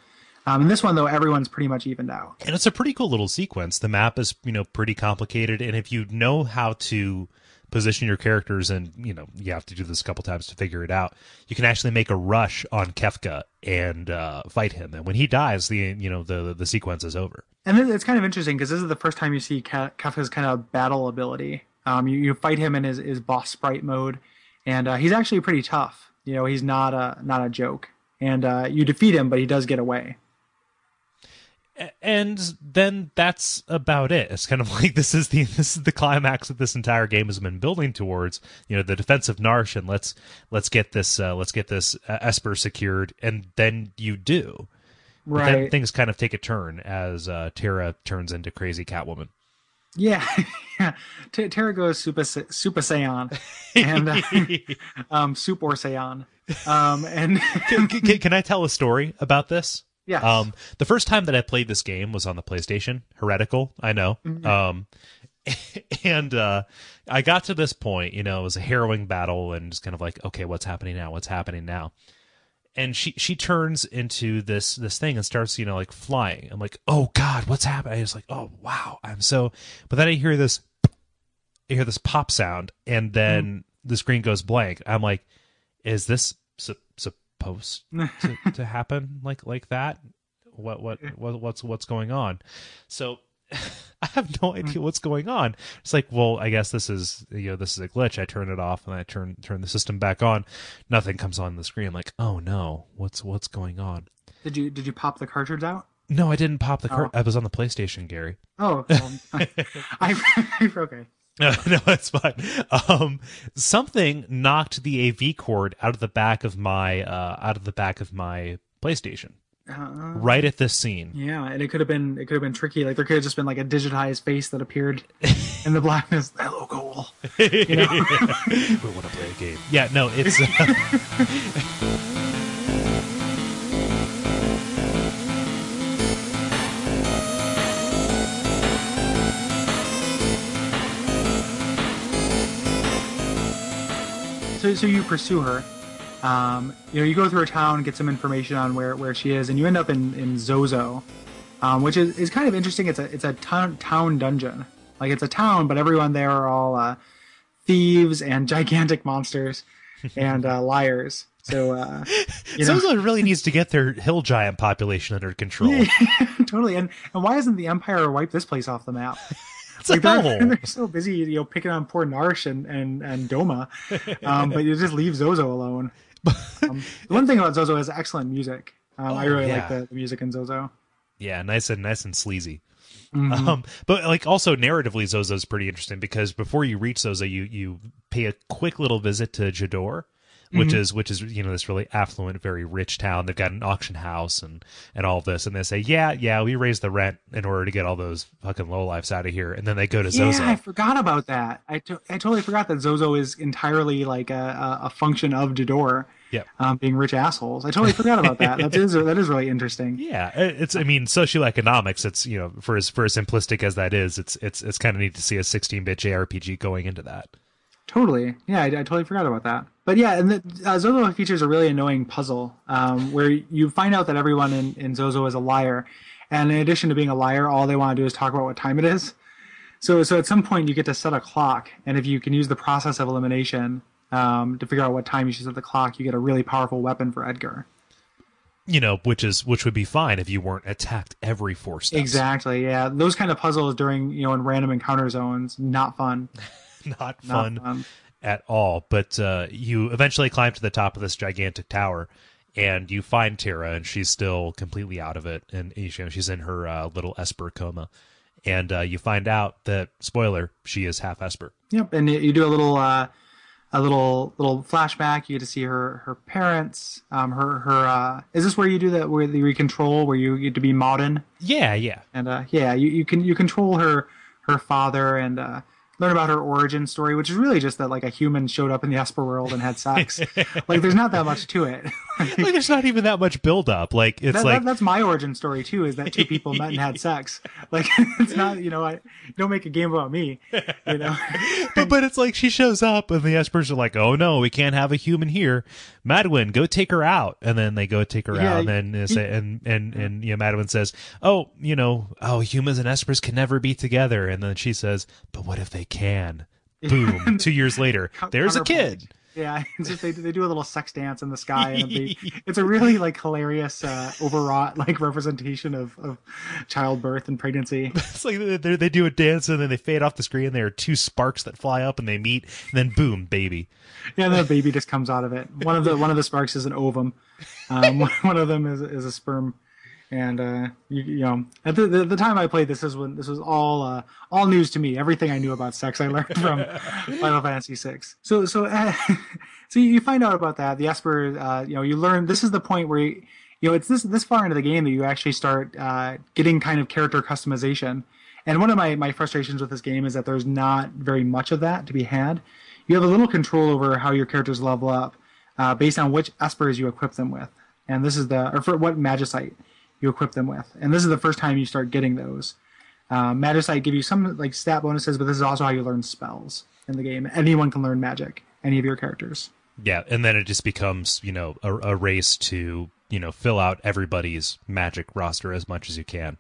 Um, in this one, though, everyone's pretty much evened out. And it's a pretty cool little sequence. The map is, you know, pretty complicated, and if you know how to position your characters, and you know, you have to do this a couple times to figure it out. You can actually make a rush on Kefka and uh, fight him, and when he dies, the you know the the sequence is over. And then it's kind of interesting because this is the first time you see Ka- Kefka's kind of battle ability. Um, you, you fight him in his, his boss sprite mode, and uh, he's actually pretty tough. You know, he's not a not a joke. And uh, you defeat him, but he does get away. And then that's about it. It's kind of like this is the this is the climax that this entire game has been building towards. You know, the defense of Narshe, and let's let's get this uh, let's get this uh, Esper secured, and then you do. Right. things kind of take a turn as uh, Terra turns into crazy Catwoman. Yeah, yeah. Terra goes Super Super Saiyan and uh, um, Soup or Saiyan. Um, and can, can, can I tell a story about this? Yes. Um, the first time that I played this game was on the PlayStation. Heretical, I know. Um, and uh, I got to this point, you know, it was a harrowing battle, and just kind of like, okay, what's happening now? What's happening now? And she she turns into this this thing and starts, you know, like flying. I'm like, oh god, what's happening? I was like, oh wow, I'm so. But then I hear this, I hear this pop sound, and then mm. the screen goes blank. I'm like, is this su- supposed to, to happen like like that? What what what what's what's going on? So I have no idea what's going on. It's like, well, I guess this is you know this is a glitch. I turn it off and I turn turn the system back on. Nothing comes on the screen. I'm like, oh no, what's what's going on? did you did you pop the cartridge out? No, I didn't pop the cart. Oh. I was on the PlayStation, Gary. Oh, well, I, I okay. No, no, it's fine. Um, something knocked the AV cord out of the back of my uh, out of the back of my PlayStation Uh, right at this scene. yeah, and it could have been it could have been tricky. Like there could have just been like a digitized face that appeared in the blackness. Hello, Kole. You know? we want to play a game. Yeah, no, it's. Uh, so so you pursue her. Um, you know, you go through a town, get some information on where, where she is, and you end up in, in Zozo, um, which is, is kind of interesting. It's a it's a town town dungeon. Like it's a town, but everyone there are all uh, thieves and gigantic monsters and uh, liars. So uh, you know, Zozo really needs to get their hill giant population under control. totally. And and why hasn't the Empire wiped this place off the map? It's like a they're, they're so busy, you know, picking on poor Narshe and and, and Doma, um, but you just leave Zozo alone. Um, the one thing about Zozo is excellent music. Um, I Oh, really yeah. like the, the music in Zozo. Yeah, nice and nice and sleazy. Mm-hmm. Um, but like also narratively, Zozo's pretty interesting because before you reach Zozo, you you pay a quick little visit to Jidoor, which Mm-hmm. is which is you know this really affluent, very rich town. They've got an auction house and and all this, and they say, yeah, yeah, we raised the rent in order to get all those fucking lowlifes out of here, and then they go to Zozo. Yeah, I forgot about that. I, to- I totally forgot that Zozo is entirely like a, a, a function of Jidoor Yep. um, being rich assholes. I totally forgot about that. That is that is really interesting. Yeah, it's. I mean, socioeconomics. It's you know, for as for as simplistic as that is, it's it's it's kind of neat to see a 16-bit JRPG going into that. Totally. Yeah, I, I totally forgot about that. But yeah, and the, uh, Zozo features a really annoying puzzle um, where you find out that everyone in, in Zozo is a liar. And in addition to being a liar, all they want to do is talk about what time it is. So, so at some point, you get to set a clock. And if you can use the process of elimination um, to figure out what time you should set the clock, you get a really powerful weapon for Edgar. You know, which is which would be fine if you weren't attacked every four steps. Exactly. Yeah. Those kind of puzzles during, you know, in random encounter zones, not fun. Not Not fun. fun. At all. But uh, you eventually climb to the top of this gigantic tower, and you find Terra, and she's still completely out of it, and you know, she's in her uh, little Esper coma. And uh, you find out that spoiler, she is half Esper. Yep, and you- do a little uh, a little little flashback. You get to see her her parents. Um, her her uh, is this where you do that where you control where you get to be modern Yeah, yeah, and uh, yeah you, you can you control her her father and uh, learn about her origin story, which is really just that like a human showed up in the Esper world and had sex. like there's not that much to it. like there's not even that much build up. Like it's That, like that, that's my origin story too. Is that two people met and had sex? Like it's not you know I don't make a game about me. You know. but, but it's like she shows up and the Espers are like, "Oh no, we can't have a human here." Madwin, go take her out, and then they go take her Yeah, out, and then say, and and and you know, Madwin says, "Oh, you know, oh, humans and Espers can never be together," and then she says, "But what if they can?" Boom! Two years later, there's a kid. Yeah, just they they do a little sex dance in the sky, and they, it's a really like hilarious, uh, overwrought like representation of, of childbirth and pregnancy. It's like they, they do a dance, and then they fade off the screen. There are two sparks that fly up, and they meet, and then boom, baby. Yeah, and then a baby just comes out of it. One of the one of the sparks is an ovum. Um, one of them is is a sperm. And uh, you, you know, at the, the the time I played this is when this was all uh, all news to me. Everything I knew about sex I learned from Final Fantasy VI. So so uh, so you find out about that. The Esper, uh, you know, you learn. This is the point where you, you know it's this this far into the game that you actually start uh, getting kind of character customization. And one of my my frustrations with this game is that there's not very much of that to be had. You have a little control over how your characters level up uh, based on which espers you equip them with, and this is the or for what magicite you equip them with, and this is the first time you start getting those. Uh, magicite give you some like stat bonuses, but this is also how you learn spells in the game. Anyone can learn magic, any of your characters. Yeah, and then it just becomes you know a, a race to you know fill out everybody's magic roster as much as you can,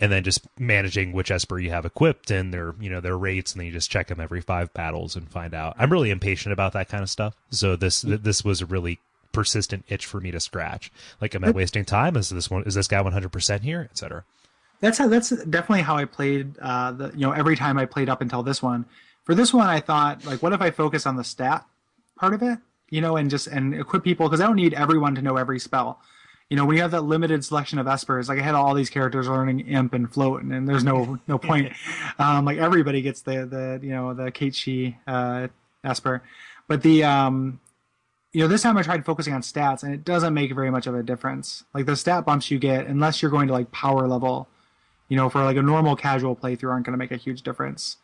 and then just managing which esper you have equipped and their you know their rates, and then you just check them every five battles and find out. I'm really impatient about that kind of stuff, so this this was a really persistent itch for me to scratch. Like, am I wasting time? Is this one is this guy 100 percent here, etc. That's how. That's definitely how I played. Uh, the you know every time I played up until this one. For this one, I thought like, what if I focus on the stat part of it? You know, and just and equip people because I don't need everyone to know every spell. you know, when you have that limited selection of espers, like I had all these characters learning imp and float, and, and there's no no point. Um, like everybody gets the the you know the Cait Sith uh, esper, but the um, you know this time I tried focusing on stats, and it doesn't make very much of a difference. Like the stat bumps you get, unless you're going to like power level, you know, for like a normal casual playthrough, aren't going to make a huge difference.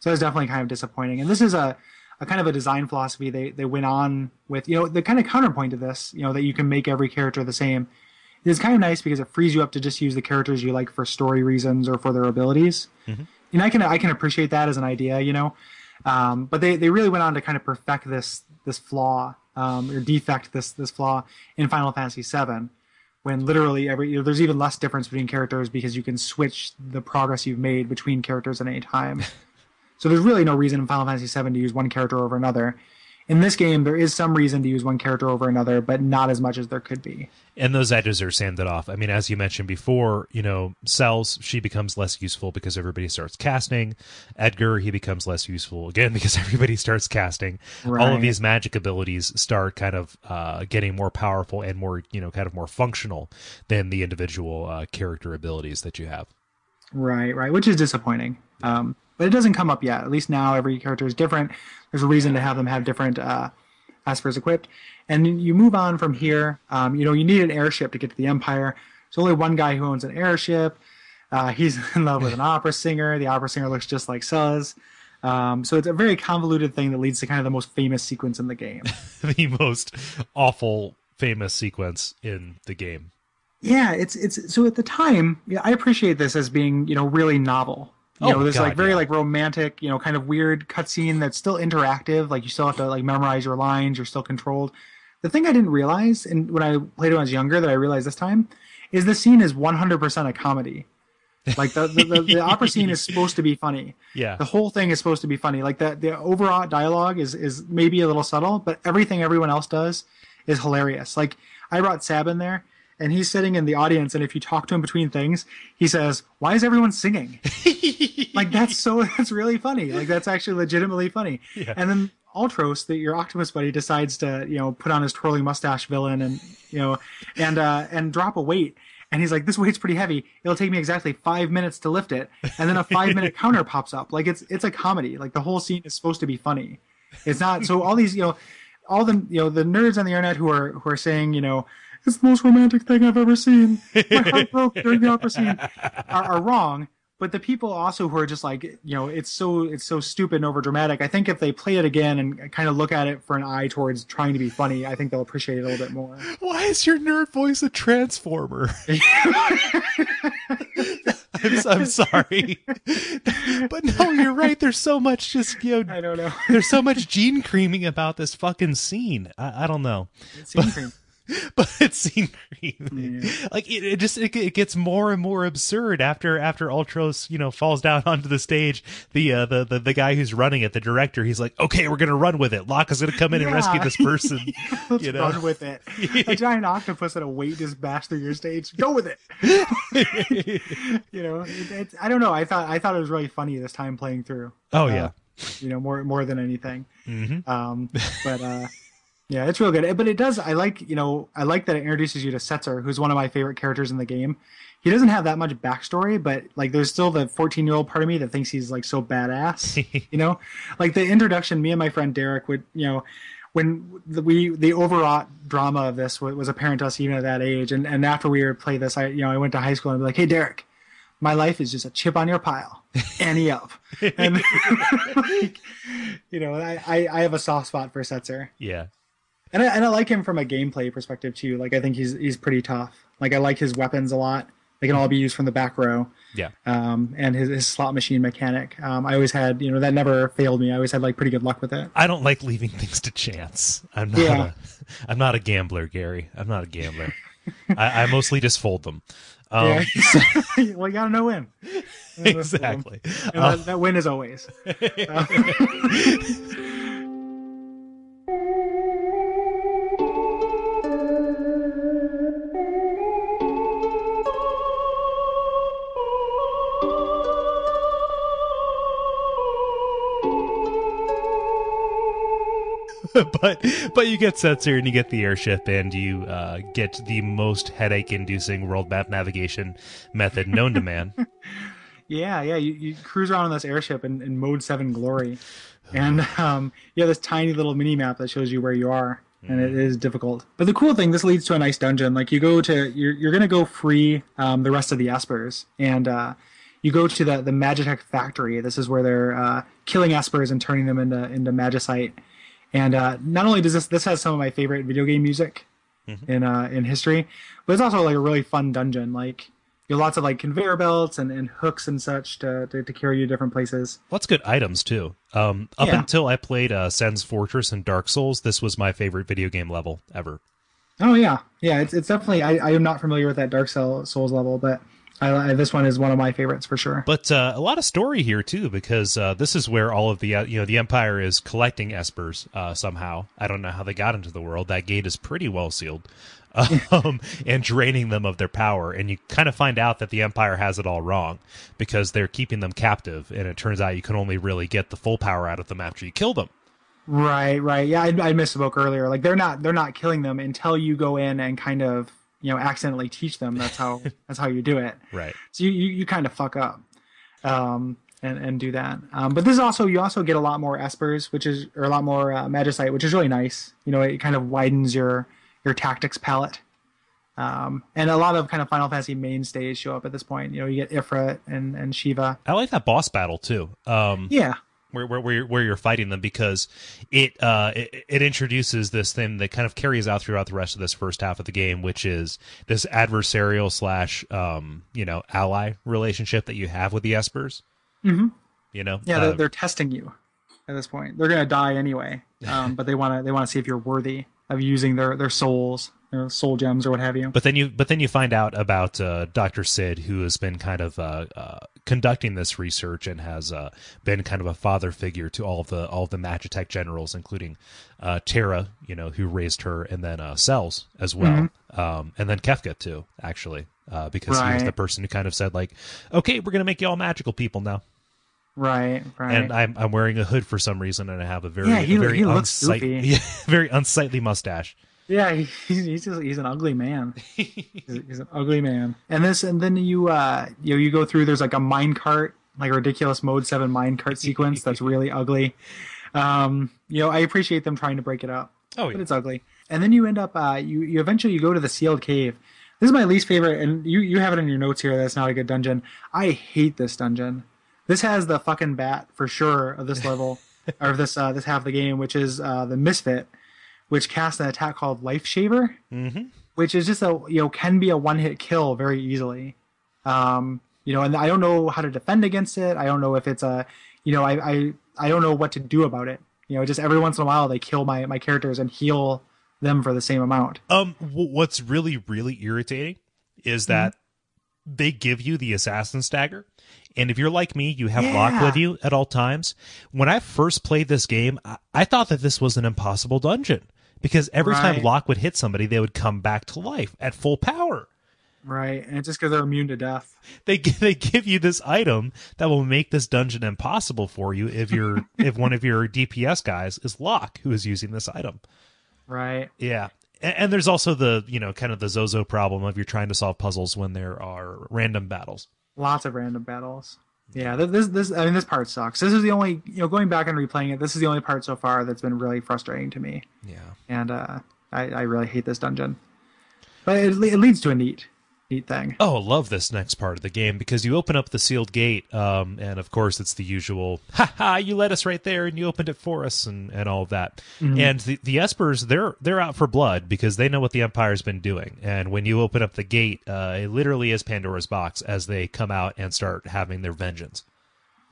So it's definitely kind of disappointing. And this is a a kind of a design philosophy they, they went on with. You know, the kind of counterpoint to this, you know, that you can make every character the same is kind of nice because it frees you up to just use the characters you like for story reasons or for their abilities. Mm-hmm. And I can I can appreciate that as an idea, you know. Um, but they, they really went on to kind of perfect this this flaw um, or defect this this flaw in Final Fantasy VII, when literally every you know, there's even less difference between characters because you can switch the progress you've made between characters at any time. So there's really no reason in Final Fantasy VII to use one character over another. In this game, there is some reason to use one character over another, but not as much as there could be. And those edges are sanded off. I mean, as you mentioned before, you know, Celes, she becomes less useful because everybody starts casting. Edgar, he becomes less useful again because everybody starts casting. All of these magic abilities start kind of uh, getting more powerful and more, you know, kind of more functional than the individual uh, character abilities that you have. Right, right, which is disappointing. Um, but it doesn't come up yet. At least now, every character is different. There's a reason to have them have different uh, espers equipped. And you move on from here. Um, you know, you need an airship to get to the Empire. There's only one guy who owns an airship. Uh, he's in love with an opera singer. The opera singer looks just like Suz. Um, so it's a very convoluted thing that leads to kind of the most famous sequence in the game. the most awful, famous sequence in the game. Yeah, it's it's so at the time, yeah, I appreciate this as being you know really novel. You Oh, know, this God, like very yeah. like romantic, you know, kind of weird cutscene that's still interactive. Like you still have to like memorize your lines. You're still controlled. The thing I didn't realize, and when I played it when I was younger, that I realized this time, is the scene is 100% a comedy. Like the the, the, the opera scene is supposed to be funny. Yeah. The whole thing is supposed to be funny. Like the the overall dialogue is is maybe a little subtle, but everything everyone else does is hilarious. Like I brought Sabin there, and he's sitting in the audience, and if you talk to him between things, he says, "Why is everyone singing?" like that's so that's really funny. Like that's actually legitimately funny. yeah. And then Ultros that your octopus buddy, decides to you know put on his twirling mustache villain and you know and uh and drop a weight. And he's like, "This weight's pretty heavy. It'll take me exactly five minutes to lift it." And then a five-minute counter pops up. Like it's it's a comedy. Like the whole scene is supposed to be funny. It's not. So all these, you know, all the you know the nerds on the internet who are who are saying, you know, it's the most romantic thing I've ever seen. My heart broke during the opera scene. Are, are wrong. But the people also who are just like, you know, it's so it's so stupid and over dramatic. I think if they play it again and kind of look at it for an eye towards trying to be funny, I think they'll appreciate it a little bit more. Why is your nerd voice a transformer? I'm, I'm sorry, but no, you're right. There's so much just you know. I don't know. There's so much gene creaming about this fucking scene. I, I don't know. but it's scene creaming. Like it, it just it, it gets more and more absurd after after Ultros you know falls down onto the stage. The uh, the, the the guy who's running it, the director, he's like, okay, we're gonna run with it. Locke is gonna come in and rescue this person. Let's you know? run with it. A giant octopus and a weight just bashed through your stage. Go with it. you know, it, it's, I don't know. I thought I thought it was really funny this time playing through. Oh yeah. You know, more more than anything. Mhm. Um, but uh, yeah, it's real good. But it does. I like you know I like that it introduces you to Setzer, who's one of my favorite characters in the game. He doesn't have that much backstory, but like there's still the 14 year old part of me that thinks he's like so badass. you know, like the introduction. Me and my friend Derek would you know when the, we the overwrought drama of this was, was apparent to us even at that age, and and after we would play this, I you know I went to high school and I'd be like, hey Derek. My life is just a chip on your pile, Annie up, and like, you know I, I I have a soft spot for Setzer. Yeah. And I, and I like him from a gameplay perspective too. Like I think he's he's pretty tough. Like I like his weapons a lot. They can all be used from the back row. Yeah. Um, and his, his slot machine mechanic. Um, I always had you know that never failed me. I always had like pretty good luck with it. I don't like leaving things to chance. I'm not Yeah. a I'm not a gambler, Gary. I'm not a gambler. I, I mostly just fold them. Um, Yeah. well, you gotta know when. exactly. And that, that win is always. but but you get Setzer and you get the airship and you uh, get the most headache-inducing world map navigation method known to man. Yeah, yeah. You, you cruise around on this airship in, in mode seven glory, and um, you have this tiny little mini map that shows you where you are, and it is difficult. But the cool thing, this leads to a nice dungeon. Like you go to, you're you're gonna go free um, the rest of the espers, and uh, you go to the the Magitech factory. This is where they're uh, killing espers and turning them into into magicite. And uh, not only does this this has some of my favorite video game music in uh, in history, but it's also like a really fun dungeon. Like you have lots of like conveyor belts and, and hooks and such to, to, to carry you to different places. Lots of good items too. Um, up Yeah. until I played uh, Sen's Fortress and Dark Souls, this was my favorite video game level ever. Oh yeah, yeah. It's it's definitely. I, I am not familiar with that Dark Soul- Souls level, but I, I this one is one of my favorites for sure. But uh, a lot of story here too, because uh, this is where all of the uh, you know the Empire is collecting espers uh, somehow. I don't know how they got into the world. That gate is pretty well sealed, um, and draining them of their power. And you kind of find out that the Empire has it all wrong because they're keeping them captive, and it turns out you can only really get the full power out of them after you kill them. Right, right. Yeah, I, I misspoke earlier. Like they're not they're not killing them until you go in and kind of you know accidentally teach them. That's how that's how you do it. Right. So you, you, you kind of fuck up, um, and and do that. Um, but this is also you also get a lot more espers, which is or a lot more uh, magicite, which is really nice. You know, it kind of widens your your tactics palette. Um, and a lot of kind of Final Fantasy mainstays show up at this point. You know, you get Ifrit and and Shiva. I like that boss battle too. Um, Yeah, where where where you're, where you're fighting them because it uh it, it introduces this thing that kind of carries out throughout the rest of this first half of the game, which is this adversarial slash um you know ally relationship that you have with the espers. Mm-hmm. You know, yeah. They're, they're testing you at this point. They're gonna die anyway, um, but they want to they want to see if you're worthy of using their their souls, their soul gems or what have you. but then you but then you find out about uh, Dr. Sid, who has been kind of uh, uh, conducting this research and has uh, been kind of a father figure to all of the all of the Magitech generals, including uh, Terra, you know, who raised her, and then uh, Celes as well, um, and then Kefka too, actually, uh, because he was the person who kind of said like, "Okay, we're gonna make you all magical people now." Right, right. And I'm I'm wearing a hood for some reason, and I have a very Yeah, he- a very unsightly, yeah, very unsightly mustache. Yeah, he's he's, just, he's an ugly man. he's, he's an ugly man. And this, and then you uh you know you go through. There's like a minecart, like a ridiculous mode seven minecart sequence that's really ugly. Um, you know, I appreciate them trying to break it up. Oh, but yeah. it's ugly. And then you end up uh you you eventually you go to the sealed cave. This is my least favorite, and you you have it in your notes here. That's not a good dungeon. I hate this dungeon. This has the fucking bat for sure of this level, or of this uh, this half of the game, which is uh, the misfit, which casts an attack called Life Shaver, mm-hmm. which is just a you know can be a one hit kill very easily. Um, you know, and I don't know how to defend against it. I don't know if it's a, you know, I I I don't know what to do about it. You know, just every once in a while they kill my my characters and heal them for the same amount. Um, what's really really irritating is that they give you the assassin stagger, and if you're like me, you have Locke with you at all times. When I first played this game, I, I thought that this was an impossible dungeon because every time Right. Locke would hit somebody, they would come back to life at full power. Right, and it's just because they're immune to death. They they give you this item that will make this dungeon impossible for you if you're if one of your DPS guys is Locke who is using this item. Right. Yeah. And, and there's also the, you know, kind of the Zozo problem of you're trying to solve puzzles when there are random battles. Lots of random battles. Yeah, this this I mean this part sucks. This is the only you know going back and replaying it. This is the only part so far that's been really frustrating to me, Yeah. and uh, I I really hate this dungeon. But it, it leads to a neat neat thing. Oh, I love this next part of the game because you open up the sealed gate, um, and of course it's the usual, ha ha, you led us right there and you opened it for us and, and all of that. And the, the Espers, they're they're out for blood because they know what the Empire's been doing. And when you open up the gate, uh, it literally is Pandora's box as they come out and start having their vengeance.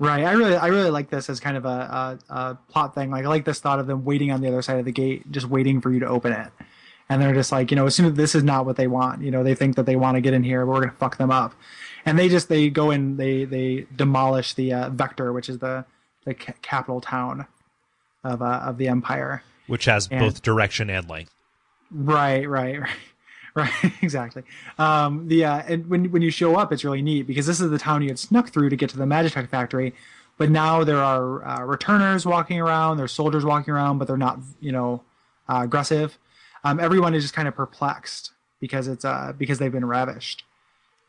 Right. I really I really like this as kind of a, a, a plot thing. Like I like this thought of them waiting on the other side of the gate, just waiting for you to open it. And they're just like, you know, as soon as this is not what they want, you know, they think that they want to get in here, but we're gonna fuck them up. And they just they go in, they they demolish the uh, Vector, which is the the ca- capital town of uh, of the Empire. Which has And- both direction and length. Right, right, right, right. Exactly. Um, the uh, and when when you show up, it's really neat because this is the town you had snuck through to get to the Magitech factory, but now there are uh, returners walking around, there's soldiers walking around, but they're not, you know, uh, aggressive. Um, everyone is just kind of perplexed because it's uh, because they've been ravished,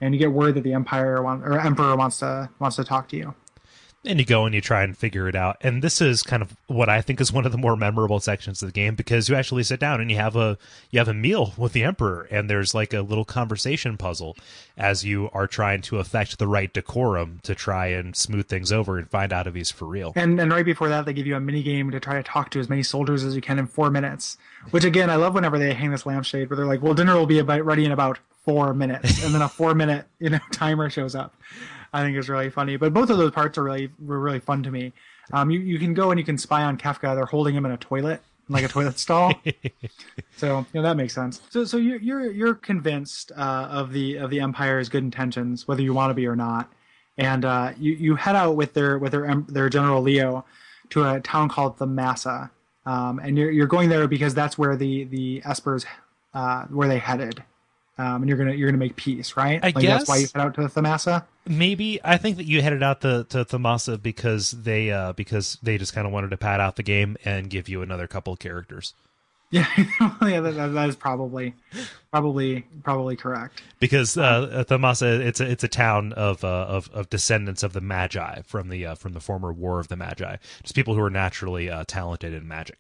and you get word that the empire want, or emperor wants to wants to talk to you. And you go and you try and figure it out and this is kind of what i think is one of the more memorable sections of the game because you actually sit down and you have a you have a meal with the emperor and there's like a little conversation puzzle as you are trying to affect the right decorum to try and smooth things over and find out if he's for real And and right before that, they give you a mini game to try to talk to as many soldiers as you can in four minutes. Which again, I love whenever they hang this lampshade where they're like, "Well, dinner will be about ready in about four minutes," and then a four minute you know timer shows up. I think is really funny. But both of those parts are really were really fun to me. Um, you you can go and you can spy on Kefka. They're holding him in a toilet, like a toilet stall. so you know that makes sense. So so you're you're you're convinced uh, of the of the Empire's good intentions, whether you want to be or not. And uh, you you head out with their with their their General Leo to a town called Thamasa, um, and you're you're going there because that's where the the Espers uh, where they headed. Um, and you're gonna you're gonna make peace, right? I like that's why you guess. head out to the Thamasa. maybe i think that you headed out to, to thamasa because they uh because they just kind of wanted to pad out the game and give you another couple of characters Yeah, yeah, that, that- that is probably probably probably correct. because uh, Thamasa it's a it's a town of uh, of of descendants of the Magi from the uh, from the former War of the Magi, just people who are naturally uh, talented in magic.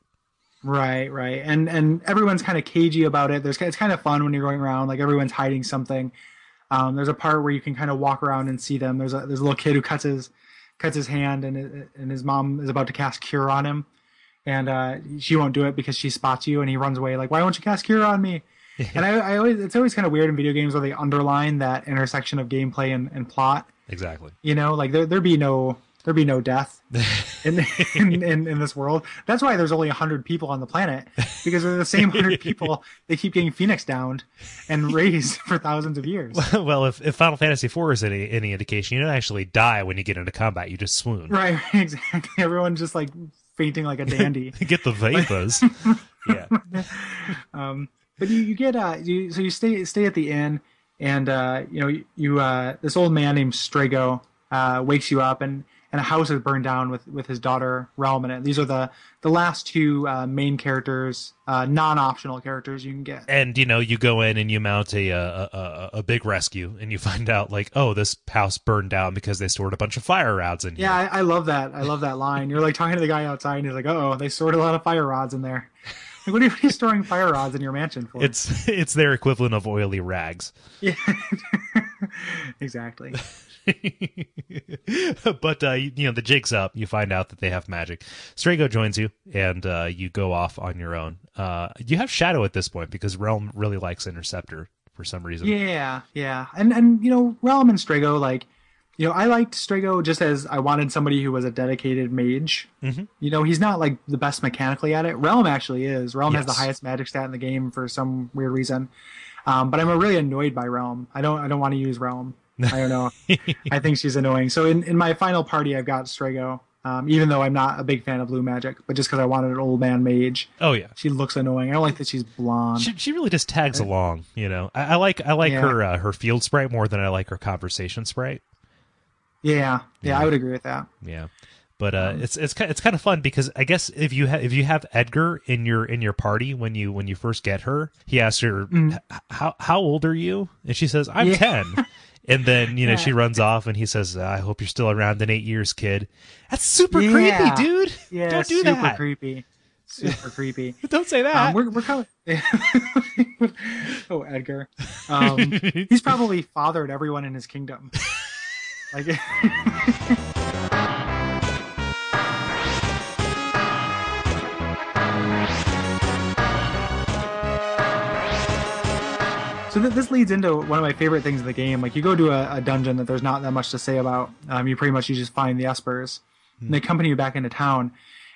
Right, right, and and everyone's kind of cagey about it. There's it's kind of fun when you're going around, like everyone's hiding something. Um, there's a part where you can kind of walk around and see them. There's a there's a little kid who cuts his cuts his hand, and and his mom is about to cast cure on him, and uh, she won't do it because she spots you, and he runs away like, "Why won't you cast cure on me?" and I, I always it's always kind of weird in video games where they underline that intersection of gameplay and, and plot. Exactly. You know, like there there be no there be no death in, in, in in this world. That's why there's only hundred people on the planet because they're the same hundred people. They keep getting Phoenix downed and raised for thousands of years. well, if, if Final Fantasy IV is any any indication, you don't actually die when you get into combat. You just swoon. Right, exactly. Everyone's just like fainting like a dandy. Get the vapors. yeah. but you, you get uh you so you stay stay at the inn and uh you know you, you uh this old man named Strago uh wakes you up and and a house is burned down with with his daughter Relm in it. These are the the last two uh, main characters, uh, non-optional characters you can get. And you know, you go in and you mount a, a a a big rescue, and you find out like, oh, this house burned down because they stored a bunch of fire rods in here. Yeah, I, I love that. I love that line. You're like talking to the guy outside, and he's like, "Oh, they stored a lot of fire rods in there." Like, what are you, what are you storing fire rods in your mansion for? It's it's their equivalent of oily rags. yeah, exactly. but uh, you, you know the jig's up. You find out that they have magic. Strago joins you, and uh, you go off on your own. Uh, you have Shadow at this point because Relm really likes Interceptor for some reason. Yeah, yeah, and and you know, Relm and Strago, like, you know, I liked Strago just as I wanted somebody who was a dedicated mage. Mm-hmm. You know, he's not like the best mechanically at it. Relm actually is. Relm has the highest magic stat in the game for some weird reason. Um, but I'm really annoyed by Relm. I don't I don't want to use Relm. I don't know. I think she's annoying. So in, in my final party, I've got Strago. Um, even though I'm not a big fan of blue magic, but just because I wanted an old man mage, Oh yeah. she looks annoying. I don't like that she's blonde. She, she really just tags along, you know. I, I like I like Yeah. her uh, her field sprite more than I like her conversation sprite. yeah, yeah, yeah. I would agree with that. Yeah, but uh, Um, it's it's it's kind of fun because I guess if you ha- if you have Edgar in your in your party when you when you first get her, he asks her "H- how how old are you, and she says I'm Mm. Yeah. ten. And then you know Yeah. she runs off, and he says, "I hope you're still around in eight years, kid." That's super Yeah. creepy, dude. Yeah, Don't do that. super creepy. Super creepy. Don't say that. Um, we're we're kind of oh Edgar. Um, he's probably fathered everyone in his kingdom. Like So th- this leads into one of my favorite things in the game. Like you go to a, a dungeon that there's not that much to say about. Um, you pretty much you just find the espers. And they accompany you back into town,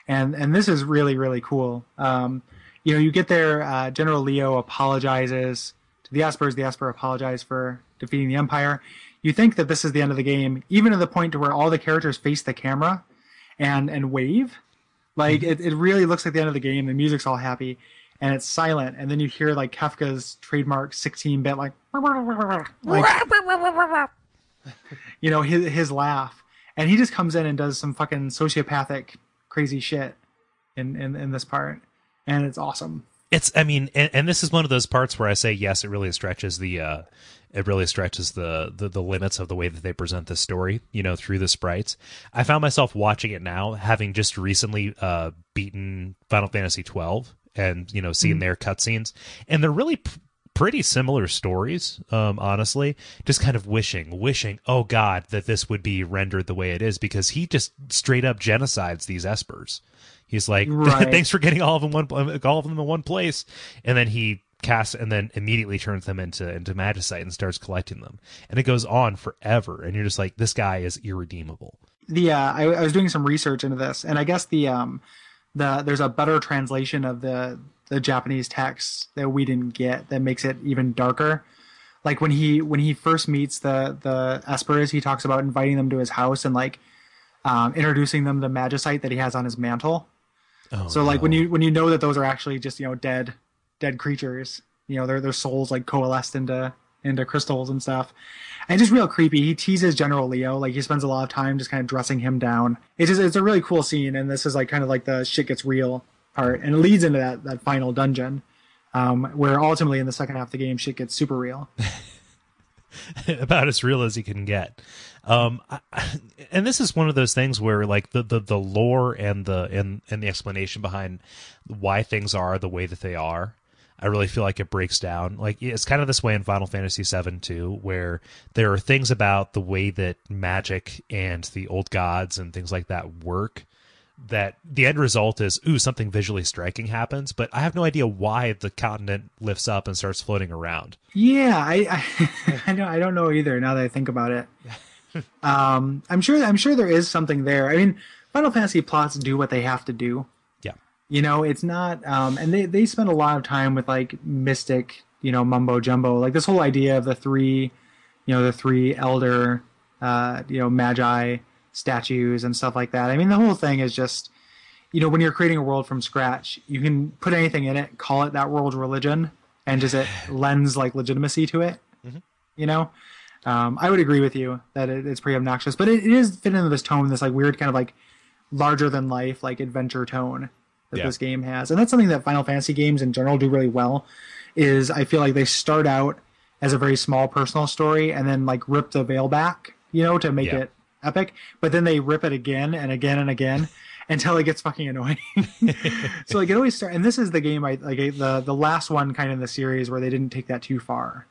and and this is really really cool. Um, you know, you get there. Uh, General Leo apologizes to the espers. The esper apologize for defeating the Empire. You think that this is the end of the game, even to the point to where all the characters face the camera and and wave. Like it, it really looks like the end of the game. The music's all happy, and it's silent. And then you hear like Kefka's trademark 16-bit like, like you know his his laugh, and he just comes in and does some fucking sociopathic crazy shit in in, in this part, and it's awesome. It's, I mean, and, and this is one of those parts where I say yes, it really stretches the, uh, it really stretches the, the the limits of the way that they present the story, you know, through the sprites. I found myself watching it now, having just recently uh, beaten Final Fantasy twelve, and you know, seeing Mm-hmm. their cutscenes, and they're really. P- Pretty similar stories, um, honestly. Just kind of wishing, wishing, oh God, that this would be rendered the way it is, because he just straight up genocides these espers. He's like, Right. thanks for getting all of them one, all of them in one place, and then he casts and then immediately turns them into into magicite and starts collecting them, and it goes on forever. And you're just like, this guy is irredeemable. the uh, I, I was doing some research into this, and I guess the um the there's a better translation of the the Japanese text that we didn't get that makes it even darker. Like when he when he first meets the the Espers, he talks about inviting them to his house and like um, introducing them to magicite that he has on his mantle. Oh, So like when you when you know that those are actually just you know dead dead creatures, you know their their souls like coalesced into into crystals and stuff, and just real creepy. He teases General Leo like he spends a lot of time just kind of dressing him down. It's just it's a really cool scene, and this is like kind of like the shit gets real part, and it leads into that that final dungeon. Um, where ultimately in the second half of the game, shit gets super real. about as real as he can get. Um, I, and this is one of those things where like the, the, the lore and the and and the explanation behind why things are the way that they are. I really feel like it breaks down. Like it's kind of this way in Final Fantasy VII too, where there are things about the way that magic and the old gods and things like that work that the end result is ooh something visually striking happens, but I have no idea why the continent lifts up and starts floating around. Yeah, I I, I don't I don't know either. Now that I think about it, um, I'm sure I'm sure there is something there. I mean, Final Fantasy plots do what they have to do. You know, it's not, um, and they they spend a lot of time with like mystic, you know, mumbo jumbo, like this whole idea of the three, you know, the three elder, uh, you know, magi statues and stuff like that. I mean, the whole thing is just, you know, when you're creating a world from scratch, you can put anything in it, call it that world religion, and just it lends like legitimacy to it. You know, um, I would agree with you that it, it's pretty obnoxious, but it, it is fit into this tone, this like weird kind of like larger than life, like adventure tone that Yeah. this game has, and that's something that Final Fantasy games in general do really well. Is I feel like they start out as a very small personal story and then like rip the veil back, you know, to make Yeah. it epic, but then they rip it again and again and again until it gets fucking annoying. so like it always start, and this is the game I like the the last one kind of in the series where they didn't take that too far.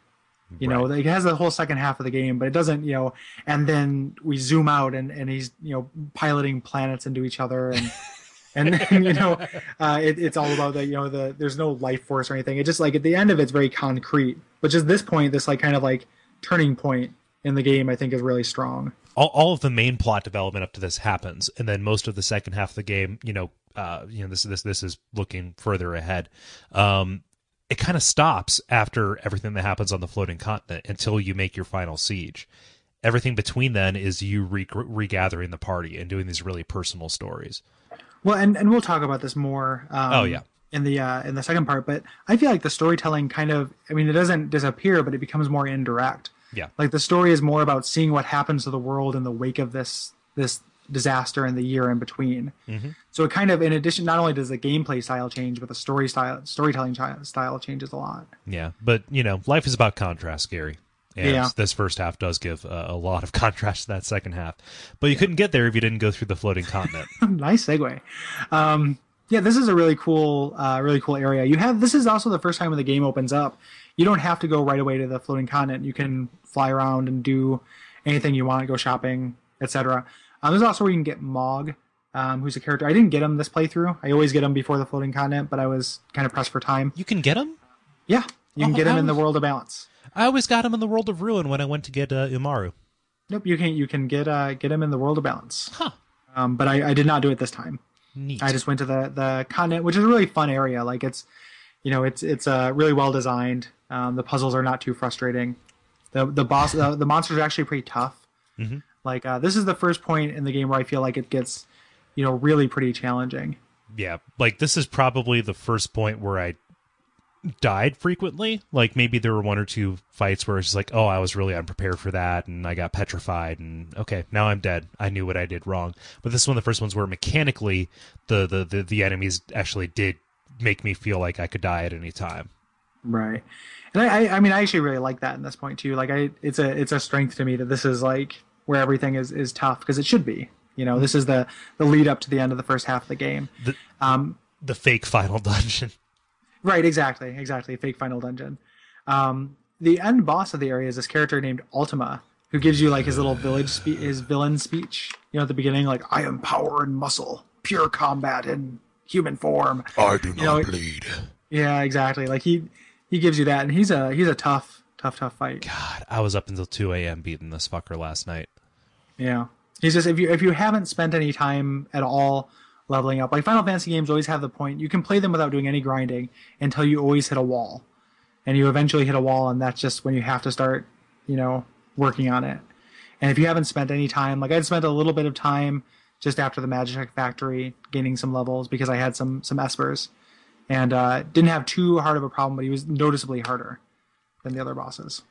You know, Right. it has the whole second half of the game, but it doesn't, you know, and then we zoom out and, and he's, you know, piloting planets into each other and, and then, you know, uh, it, it's all about the, you know, the, there's no life force or anything. It just like at the end of it's very concrete, but just this point, this like kind of like turning point in the game, I think is really strong. all, all of the main plot development up to this happens, and then most of the second half of the game, you know, uh, you know, this this this is looking further ahead. Um, it kind of stops after everything that happens on the floating continent until you make your final siege. Everything between then is you re- regathering the party and doing these really personal stories. Well, and, and we'll talk about this more. Um, Oh, yeah. In the uh, in the second part, but I feel like the storytelling kind of, I mean, it doesn't disappear, but it becomes more indirect. Yeah. Like the story is more about seeing what happens to the world in the wake of this this disaster and the year in between. Mm-hmm. So it kind of, in addition, not only does the gameplay style change, but the story style, storytelling style changes a lot. Yeah, but you know, life is about contrast, Gary. And Yeah. this first half does give uh, a lot of contrast to that second half. But you couldn't get there if you didn't go through the floating continent. nice segue. Um, yeah, this is a really cool, uh, really cool area. You have this is also the first time when the game opens up. You don't have to go right away to the floating continent. You can fly around and do anything you want, go shopping, etc. Um, there's also where you can get Mog, um, who's a character. I didn't get him this playthrough. I always get him before the floating continent, but I was kind of pressed for time. you can get him. Yeah, you can Oh, get him in the world of balance. I always got him in the world of ruin when I went to get uh, Umaro. Nope, you can you can get uh, get him in the world of balance. Huh. Um, but I, I did not do it this time. Neat. I just went to the the continent, which is a really fun area. Like it's, you know, it's it's uh, really well designed. Um, the puzzles are not too frustrating. The the boss the, the monsters are actually pretty tough. Mhm. Like uh, this is the first point in the game where I feel like it gets, you know, really pretty challenging. yeah, like this is probably the first point where I died frequently. Like maybe there were one or two fights where it's just like, oh, I was really unprepared for that, and I got petrified, and okay, now I'm dead. I knew what I did wrong. But this is one of the first ones where mechanically the the the, the enemies actually did make me feel like I could die at any time. Right. And I, I, I mean, I actually really like that in this point too. Like, I, it's a, it's a strength to me that this is like where everything is, is tough because it should be. You know, this is the, the lead up to the end of the first half of the game. The, Um, the fake final dungeon. Right, exactly, exactly. Fake final dungeon. Um, the end boss of the area is this character named Ultima, who gives you like his little village spe- his villain speech. You know, at the beginning, like "I am power and muscle, pure combat in human form." I do not know, bleed. Yeah, exactly. Like he he gives you that, and he's a he's a tough, tough, tough fight. God, I was up until two a.m. beating this fucker last night. Yeah, he's just if you if you haven't spent any time at all leveling up, like Final Fantasy games always have the point you can play them without doing any grinding until you always hit a wall, and you eventually hit a wall, and that's just when you have to start, you know, working on it. And if you haven't spent any time, like I'd spent a little bit of time just after the Magic Factory gaining some levels because I had some some espers, and uh, didn't have too hard of a problem, but he was noticeably harder than the other bosses.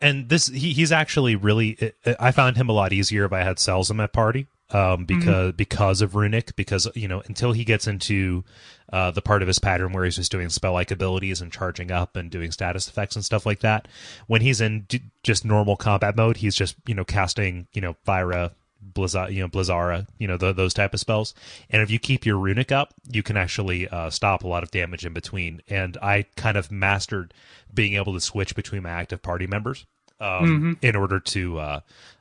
and this he, he's actually really i found him a lot easier if i had Celes in my party um because because of runic because you know until he gets into uh the part of his pattern where he's just doing spell like abilities and charging up and doing status effects and stuff like that when he's in d- just normal combat mode he's just you know casting you know Fira, Blizza, you know Blizzara, you know th those type of spells. And if you keep your runic up, you can actually uh, stop a lot of damage in between. And I kind of mastered being able to switch between my active party members um, in order to uh,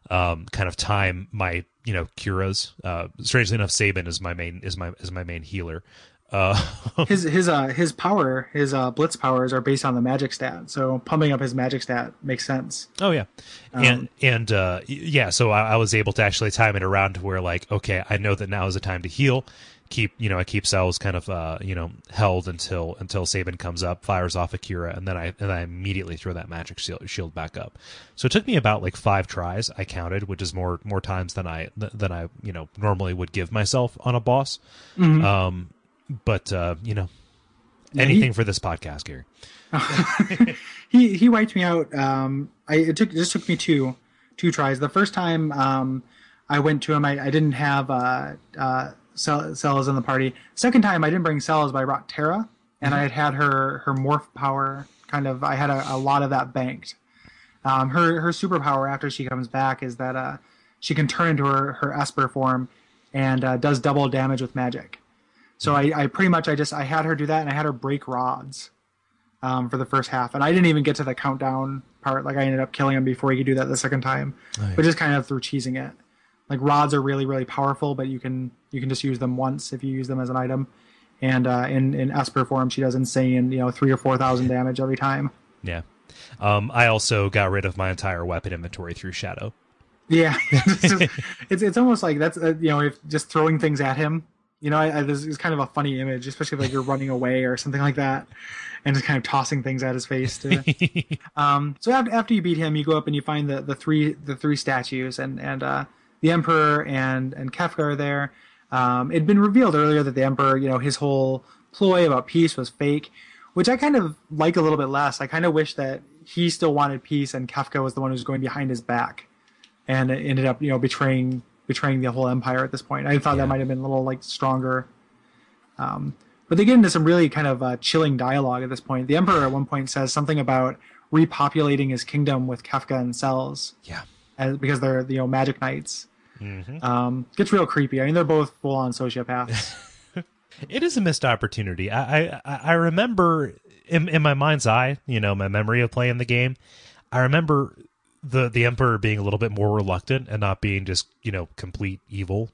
um, kind of time my you know curas. Uh, strangely enough, Sabin is my main is my is my main healer. Uh, his his uh his power his uh blitz powers are based on the magic stat so pumping up his magic stat makes sense Oh yeah, and and uh, yeah, so I, I was able to actually time it around to where like, okay, I know that now is the time to heal. Keep you know, I keep Celes kind of uh, you know held until until Sabin comes up, fires off Akira, and then I and I immediately throw that magic shield, back up. So it took me about like five tries. I counted, which is more more times than I than I you know normally would give myself on a boss. Um, but uh, you know, he- anything for this podcast, Gary. he he wiped me out um i it took it just took me two two tries the first time um i went to him i, I didn't have uh uh Cell- Celes in the party. Second time i didn't bring Celes but i brought terra and i had had her her morph power kind of i had a, a lot of that banked. Um her her superpower after she comes back is that uh she can turn into her her esper form and uh, does double damage with magic. So I, I pretty much I just I had her do that and I had her break rods um, for the first half, and I didn't even get to the countdown part. Like I ended up killing him before he could do that the second time, but just kind of through cheesing it. Like rods are really really powerful, but you can you can just use them once if you use them as an item. And uh, in in Esper form, she does insane you know three or four thousand damage every time. Yeah. Um, I also got rid of my entire weapon inventory through Shadow. Yeah, it's, just- it's it's almost like that's uh, you know if just throwing things at him. You know, I, I, this is kind of a funny image, especially if like you're running away or something like that, and just kind of tossing things at his face. To, um, so after, after you beat him, you go up and you find the, the three the three statues, and and uh, the emperor and and Kefka are there. Um, it'd been revealed earlier that the emperor, you know, his whole ploy about peace was fake, which I kind of like a little bit less. I kind of wish that he still wanted peace, and Kefka was the one who was going behind his back and ended up you know betraying betraying the whole empire at this point. I thought that might have been a little like stronger. Um, but they get into some really kind of uh, chilling dialogue at this point. The emperor at one point says something about repopulating his kingdom with Kefka and Celes Yeah. as, because they're you know magic knights. Um, gets real creepy. I mean, they're both full on sociopaths. It is a missed opportunity. I I, I remember in, in my mind's eye, you know, my memory of playing the game. I remember the the emperor being a little bit more reluctant and not being just you know complete evil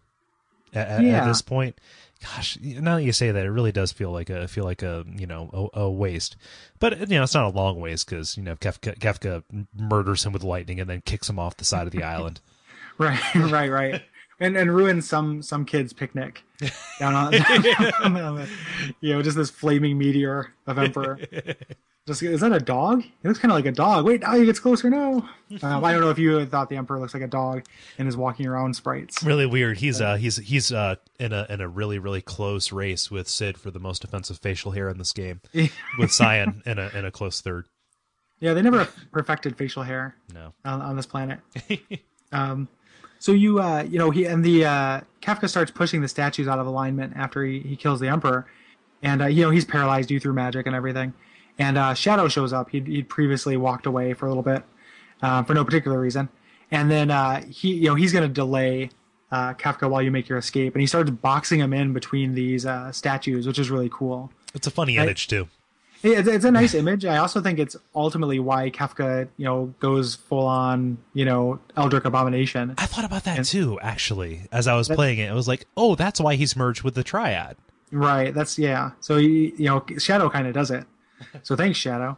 at, at- at this point. Gosh, now that you say that, it really does feel like a feel like a you know a, a waste. But you know, it's not a long waste because you know Kefka, Kefka murders him with lightning and then kicks him off the side of the island. Right, right, right. And and ruins some some kid's picnic down on, on the- you know just this flaming meteor of emperor. Just, is that a dog? It looks kind of like a dog. Wait, now he gets closer. No, um, I don't know if you thought the emperor looks like a dog and is walking around sprites. Really weird. He's uh he's he's uh in a in a really really close race with Sid for the most offensive facial hair in this game, with Cyan in a in a close third. Yeah, they never perfected facial hair No. on, on this planet. um, so you uh, you know he and the uh, Kefka starts pushing the statues out of alignment after he, he kills the emperor, and uh, you know he's paralyzed you through magic and everything. And uh, Shadow shows up. He'd, he'd previously walked away for a little bit uh, for no particular reason, and then uh, he you know he's going to delay uh, Kefka while you make your escape, and he starts boxing him in between these uh, statues, which is really cool. It's a funny image too. It's, it's a nice image. I also think it's ultimately why Kefka, you know, goes full on, you know, Eldritch Abomination. I thought about that too, actually, as I was playing it. I was like, oh, that's why he's merged with the Triad. Right. That's yeah. So he, you know, Shadow kind of does it. So thanks, Shadow.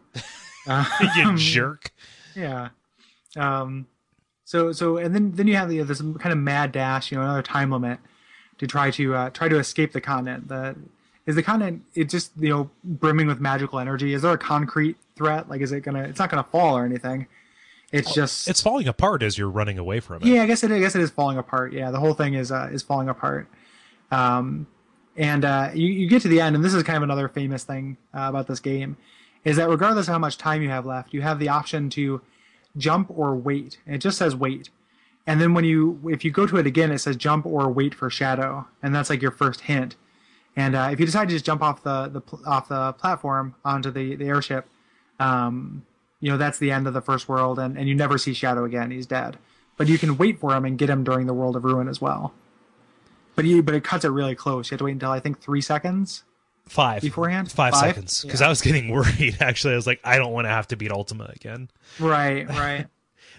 you jerk. Yeah. Um. So so and then then you have the, this kind of mad dash, you know, another time limit to try to uh, try to escape the continent. The is the continent it just you know brimming with magical energy? Is there a concrete threat? Like, is it gonna? It's not gonna fall or anything. It's just It's falling apart as you're running away from it. Yeah, I guess it. I guess it is falling apart. Yeah, the whole thing is uh, is falling apart. Um, and uh, you you get to the end, and this is kind of another famous thing uh, about this game, is that regardless of how much time you have left, you have the option to jump or wait. And it just says wait. And then when you if you go to it again, it says jump or wait for shadow, and that's like your first hint. And uh, if you decide to just jump off the, the off the platform onto the the airship, um, you know that's the end of the first world, and, and you never see Shadow again. He's dead. But you can wait for him and get him during the World of Ruin as well. But you but it cuts it really close. You have to wait until I think three seconds. Five Beforehand? Five, Five? seconds. Because I was getting worried. Actually, I was like, I don't want to have to beat Ultima again. Right, right.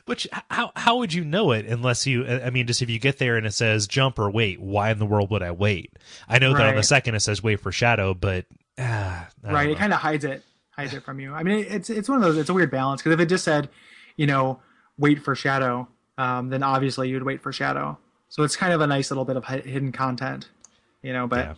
Which how how would you know it unless you? I mean, just if you get there and it says jump or wait, why in the world would I wait? I know that on the second it says wait for shadow, but ah, right. It kind of hides it, hides it from you. I mean, it's it's one of those. It's a weird balance because if it just said, you know, wait for Shadow, um, then obviously you'd wait for Shadow. So it's kind of a nice little bit of hidden content, you know. But Yeah.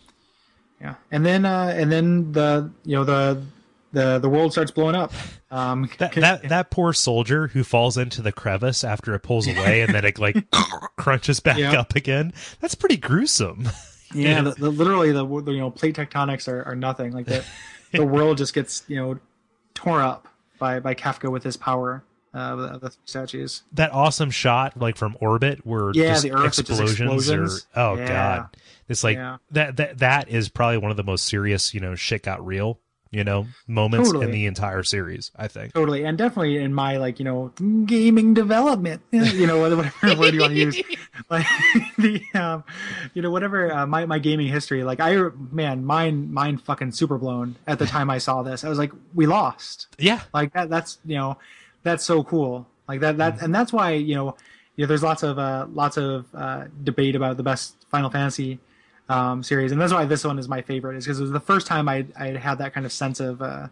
yeah, and then uh, and then the you know the the the world starts blowing up. Um, That, that that poor soldier who falls into the crevice after it pulls away and then it like crunches back Yeah. up again. That's pretty gruesome. Yeah, the, the, literally the, the you know plate tectonics are, are nothing. Like the the world just gets you know tore up by by Kefka with his power uh, of the, the statues. That awesome shot, like from orbit, where Yeah, just the Earth with just explosions, explosions. Or, oh Yeah. god, it's like Yeah. that that that is probably one of the most serious, you know, shit got real, you know, moments in the entire series. I think. Totally, and definitely in my like you know gaming development, you know whatever word you want to use, like the um, you know whatever uh, my my gaming history. Like I man, mine mine fucking super blown at the time I saw this. I was like, we lost. Yeah, like that that's you know that's so cool like that that and that's why you know you know there's lots of uh lots of uh debate about the best final fantasy um series. And that's why this one is my favorite is because it was the first time i i had that kind of sense of uh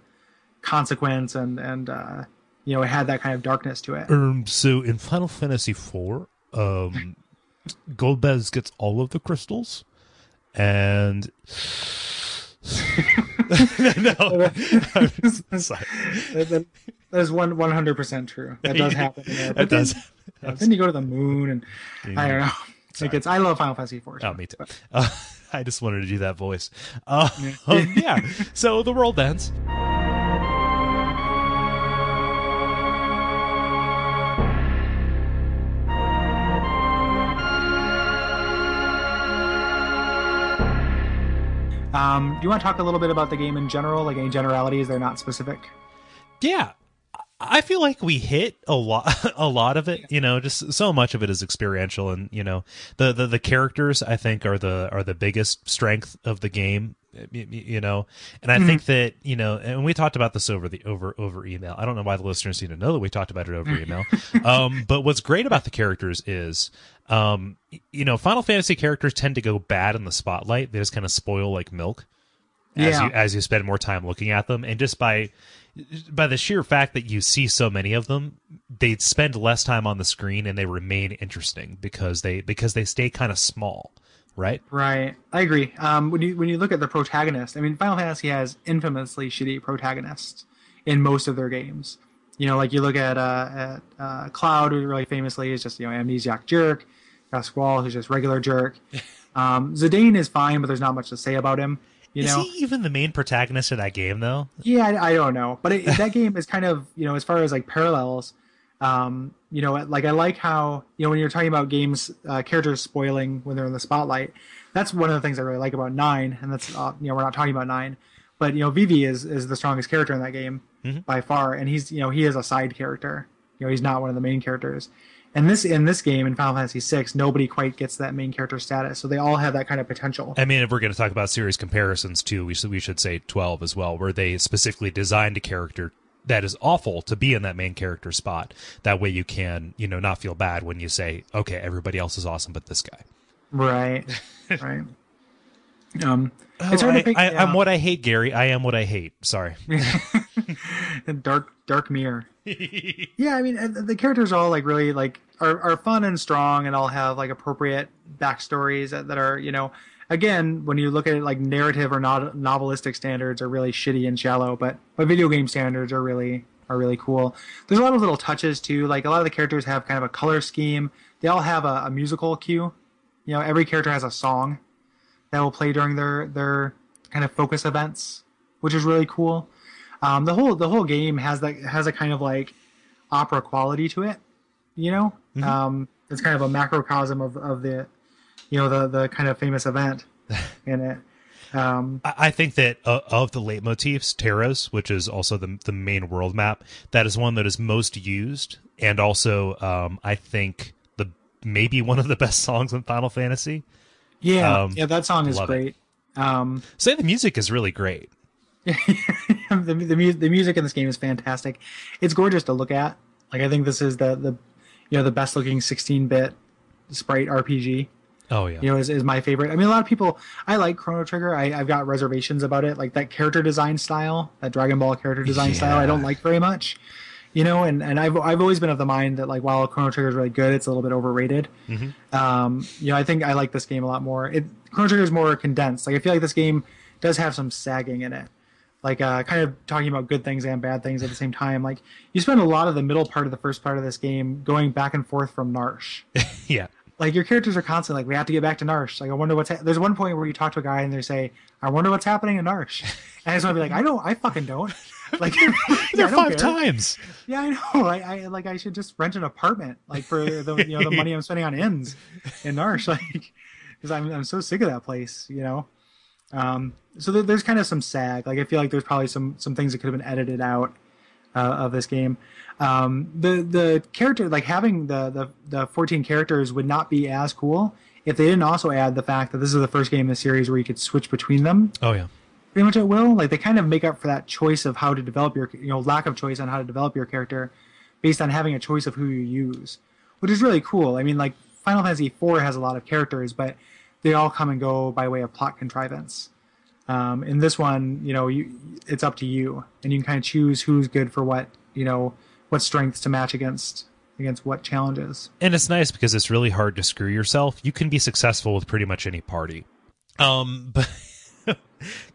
consequence and and uh you know it had that kind of darkness to it. Um, so in Final Fantasy IV, um, Golbez gets all of the crystals, and no, that, is one 100% true. That does happen. That then- does. yeah, then you go to the moon and i don't know it gets i love final fantasy 4 Oh, me too. Uh, I just wanted to do that voice. Uh, um, yeah. So the world ends. um do you want to talk a little bit about the game in general like any generalities they're not specific Yeah. I feel like we hit a lot, a lot of it. You know, just so much of it is experiential, and you know, the the, the characters I think are the are the biggest strength of the game. You know, and I think that you know, and we talked about this over the over over email. I don't know why the listeners need to know that we talked about it over email. Um, but what's great about the characters is, um, you know, Final Fantasy characters tend to go bad in the spotlight. They just kind of spoil like milk as Yeah. you as you spend more time looking at them and just by by the sheer fact that you see so many of them they spend less time on the screen and they remain interesting because they because they stay kind of small right Right, I agree. Um, when you when you look at the protagonist, I mean, Final Fantasy has infamously shitty protagonists in most of their games. You know, like you look at uh, at uh, Cloud, who really famously is just you know amnesiac jerk. Got Squall, who's just regular jerk. Um, Zidane is fine, but there's not much to say about him. You Is know, he even the main protagonist of that game, though? yeah, I, I don't know, but it, that game is kind of you know as far as like parallels. Um, you know, like I like how you know when you're talking about games, uh, characters spoiling when they're in the spotlight. That's one of the things I really like about nine, and that's uh, you know we're not talking about nine, but you know Vivi is is the strongest character in that game by far, and he's you know he is a side character. You know he's not one of the main characters. And this in this game in Final Fantasy VI, nobody quite gets that main character status, so they all have that kind of potential. I mean, if we're going to talk about series comparisons too, we should we should say twelve as well, where they specifically designed a character that is awful to be in that main character spot. That way, you can you know not feel bad when you say, okay, everybody else is awesome, but this guy. Right, right. Um, it's Oh, hard I, to pick. I, yeah. I'm what I hate, Gary. I am what I hate. Sorry. dark dark mirror. Yeah i mean the characters are all like really like are, are fun and strong and all have like appropriate backstories that, that are you know again when you look at it like narrative or not novelistic standards are really shitty and shallow but but video game standards are really are really cool. There's a lot of little touches too. Like a lot of the characters have kind of a color scheme. They all have a, a musical cue. You know every character has a song that will play during their their kind of focus events which is really cool um, the whole the whole game has that has a kind of like opera quality to it you know? Um, it's kind of a macrocosm of, of the you know the the kind of famous event in it. Um, I I think that uh, of the leitmotifs, Terra's, which is also the the main world map, that is one that is most used, and also um, I think the maybe one of the best songs in Final Fantasy. yeah. Um, yeah that song is great. Um, Say the music is really great. the the, mu- the music in this game is fantastic. It's gorgeous to look at. Like I think this is the the you know the best looking 16 bit sprite RPG. Oh yeah, You know, is, is my favorite. I mean, a lot of people. I like Chrono Trigger. I, I've got reservations about it. Like that character design style, that Dragon Ball character design style, I don't like very much. You know, and, and I've I've always been of the mind that like while Chrono Trigger is really good, it's a little bit overrated. Um, you know, I think I like this game a lot more. It Chrono Trigger is more condensed. Like I feel like this game does have some sagging in it. Like uh, kind of talking about good things and bad things at the same time. Like you spend a lot of the middle part of the first part of this game going back and forth from Narshe yeah. like your characters are constantly like we have to get back to Narshe. Like I wonder what's ha-. there's one point where you talk to a guy and they say, "I wonder what's happening in Narshe," and I just want to be like, "I don't, I fucking don't." Like There five care. times. Yeah, I know. I, I like I should just rent an apartment like for the you know the money I'm spending on inns in Narshe, like because I'm I'm so sick of that place, you know. Um, so there, there's kind of some sag. Like I feel like there's probably some some things that could have been edited out uh, of this game. Um, the the character like having the, the the 14 characters would not be as cool if they didn't also add the fact that this is the first game in the series where you could switch between them Oh yeah. pretty much at will. Like they kind of make up for that choice of how to develop your, you know, lack of choice on how to develop your character based on having a choice of who you use, which is really cool. I mean, like Final Fantasy IV has a lot of characters, but they all come and go by way of plot contrivance. Um, in this one, you know, you, it's up to you, and you can kind of choose who's good for what, you know, what strengths to match against against what challenges. and it's nice because it's really hard to screw yourself. You can be successful with pretty much any party. Um, but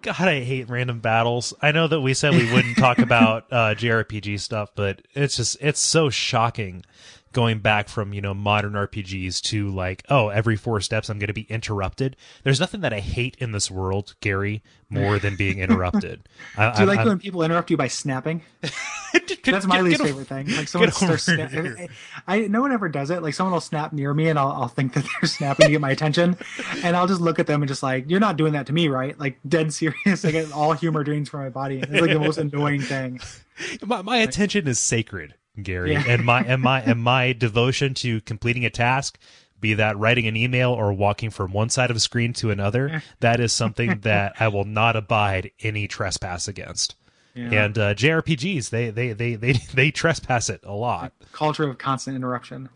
God, I hate random battles. I know that we said we wouldn't talk about uh, JRPG stuff, but it's just it's so shocking going back from you know modern RPGs to like oh every four steps I'm going to be interrupted. There's nothing that I hate in this world, Gary, more than being interrupted. I, Do you like I, when people interrupt you by snapping? That's my get- least get favorite thing. Like someone starts I no one ever does it. Like someone will snap near me, and I'll, I'll think that they're snapping to get my attention, and I'll just look at them and just like, "You're not doing that to me, right?" Like dead serious. I get all humor drains from my body. It's like the most annoying thing. my, my attention is sacred gary Yeah. and my and my and my devotion to completing a task be that writing an email or walking from one side of a screen to another that is something that i will not abide any trespass against and uh, jrpgs they they they they they trespass it a lot Culture of constant interruption.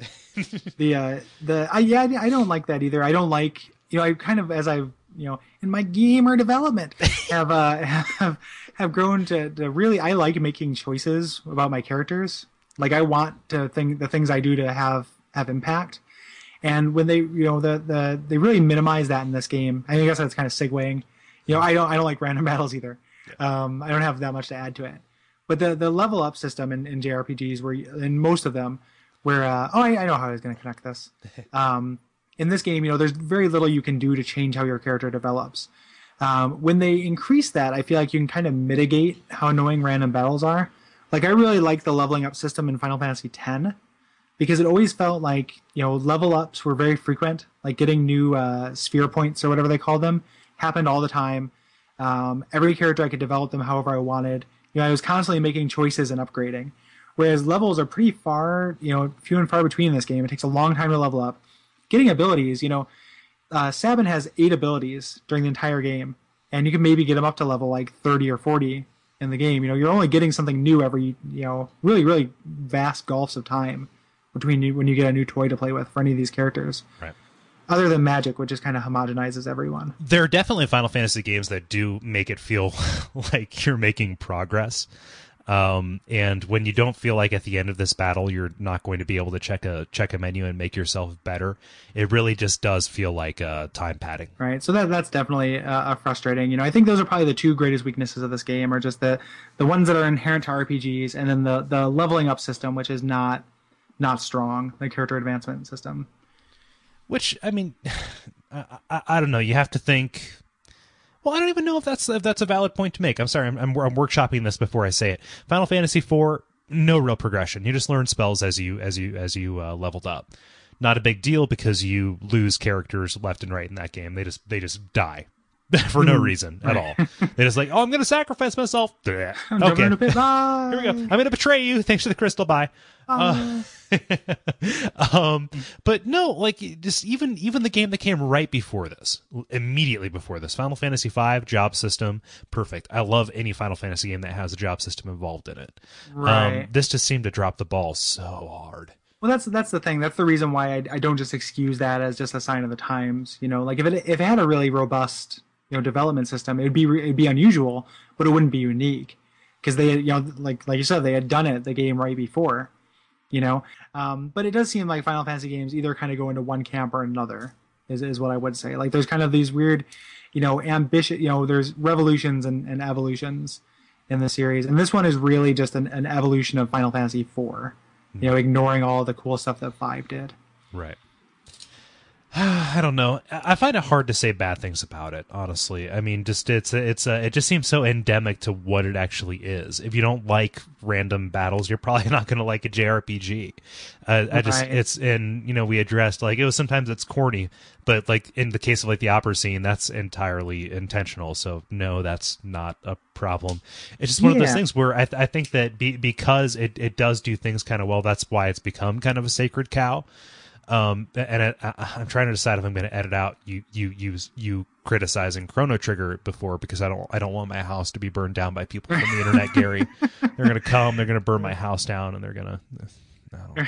the uh the I yeah I don't like that either. I don't like you know I kind of as I've you know in my gamer development have uh have have grown to, to really I like making choices about my characters. Like I want to think the things I do to have have impact. And when they you know the the they really minimize that in this game. I guess that's kind of segueing. You know I don't I don't like random battles either. Um, I don't have that much to add to it. But the the level up system in, in JRPGs, where you- in most of them, where uh, oh I, I know how I was going to connect this. Um, in this game, you know, there's very little you can do to change how your character develops. Um, when they increase that, I feel like you can kind of mitigate how annoying random battles are. Like I really like the leveling up system in Final Fantasy X because it always felt like you know level ups were very frequent. Like getting new uh, sphere points or whatever they call them happened all the time. Um, every character I could develop them however I wanted. You know, I was constantly making choices and upgrading. Whereas levels are pretty far, you know, few and far between in this game. It takes a long time to level up. Getting abilities, you know, uh, Sabin has eight abilities during the entire game, and you can maybe get them up to level like 30 or 40 in the game. You know, you're only getting something new every, you know, really, really vast gulfs of time between you when you get a new toy to play with for any of these characters. Right. Other than Magic, which just kind of homogenizes everyone. There are definitely Final Fantasy games that do make it feel like you're making progress. Um, and when you don't feel like at the end of this battle you're not going to be able to check a check a menu and make yourself better, it really just does feel like uh, time padding. right? So that that's definitely uh, frustrating. You know, I think those are probably the two greatest weaknesses of this game, are just the the ones that are inherent to RPGs, and then the the leveling up system, which is not not strong, the character advancement system. Which I mean, I, I, I don't know. You have to think. Well, I don't even know if that's if that's a valid point to make. I'm sorry, I'm, I'm, I'm workshopping this before I say it. Final Fantasy IV, no real progression. You just learn spells as you as you as you uh, leveled up. Not a big deal because you lose characters left and right in that game. They just they just die for no reason at all. They just like, oh, I'm going to sacrifice myself. I'm okay, in a pit. Here we go. I'm going to betray you. Thanks for the crystal. Bye. Uh, um, but no, like just even even the game that came right before this, immediately before this, Final Fantasy V job system, perfect. I love any Final Fantasy game that has a job system involved in it. Right. Um, this just seemed to drop the ball so hard. Well, that's that's the thing. That's the reason why I, I don't just excuse that as just a sign of the times. You know, like if it if it had a really robust you know development system, it'd be it'd be unusual, but it wouldn't be unique because they you know like like you said they had done it the game right before. You know, um, but it does seem like Final Fantasy games either kind of go into one camp or another. Is is what I would say. Like there's kind of these weird, you know, ambitious. You know, there's revolutions and, and evolutions in the series, and this one is really just an, an evolution of Final Fantasy IV. You know, ignoring all the cool stuff that Five did. Right. I don't know. I find it hard to say bad things about it. Honestly, I mean, just it's it's uh, it just seems so endemic to what it actually is. If you don't like random battles, you're probably not going to like a JRPG. Uh, I just Right. it's and you know we addressed like it was sometimes it's corny, but like in the case of like the opera scene, that's entirely intentional. So no, that's not a problem. It's just one of those things where I, th- I think that be, because it, it does do things kind of well, that's why it's become kind of a sacred cow um and I, I, i'm trying to decide if i'm going to edit out you you use you criticizing chrono trigger before because i don't i don't want my house to be burned down by people from the internet gary they're going to come they're going to burn my house down and they're going to I don't,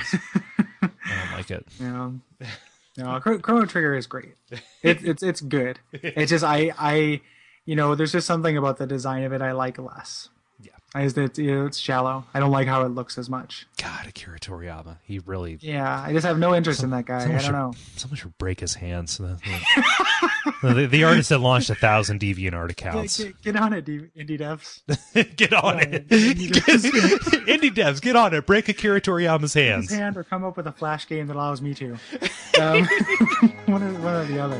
I don't like it You know, no, Chrono Trigger is great. It's it's it's good. It's just I I, you know, there's just something about the design of it I like less. Yeah. I just it's, you know, it's shallow. I don't like how it looks as much. god akira toriyama he really Yeah, I just have no interest in that guy. I don't should, know. someone should break his hands the, the artist that launched a thousand deviantart accounts Get, get on it, indie devs. get on it indie devs get on it break akira toriyama's hands His hand or come up with a flash game that allows me to. Um, one, or, one or the other.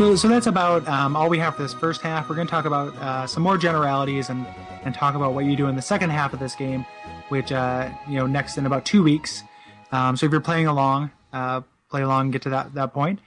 So, so that's about um, all we have for this first half. We're going to talk about uh, some more generalities and, and talk about what you do in the second half of this game, which uh, you know next in about two weeks. Um, so if you're playing along, uh, play along and get to that that point.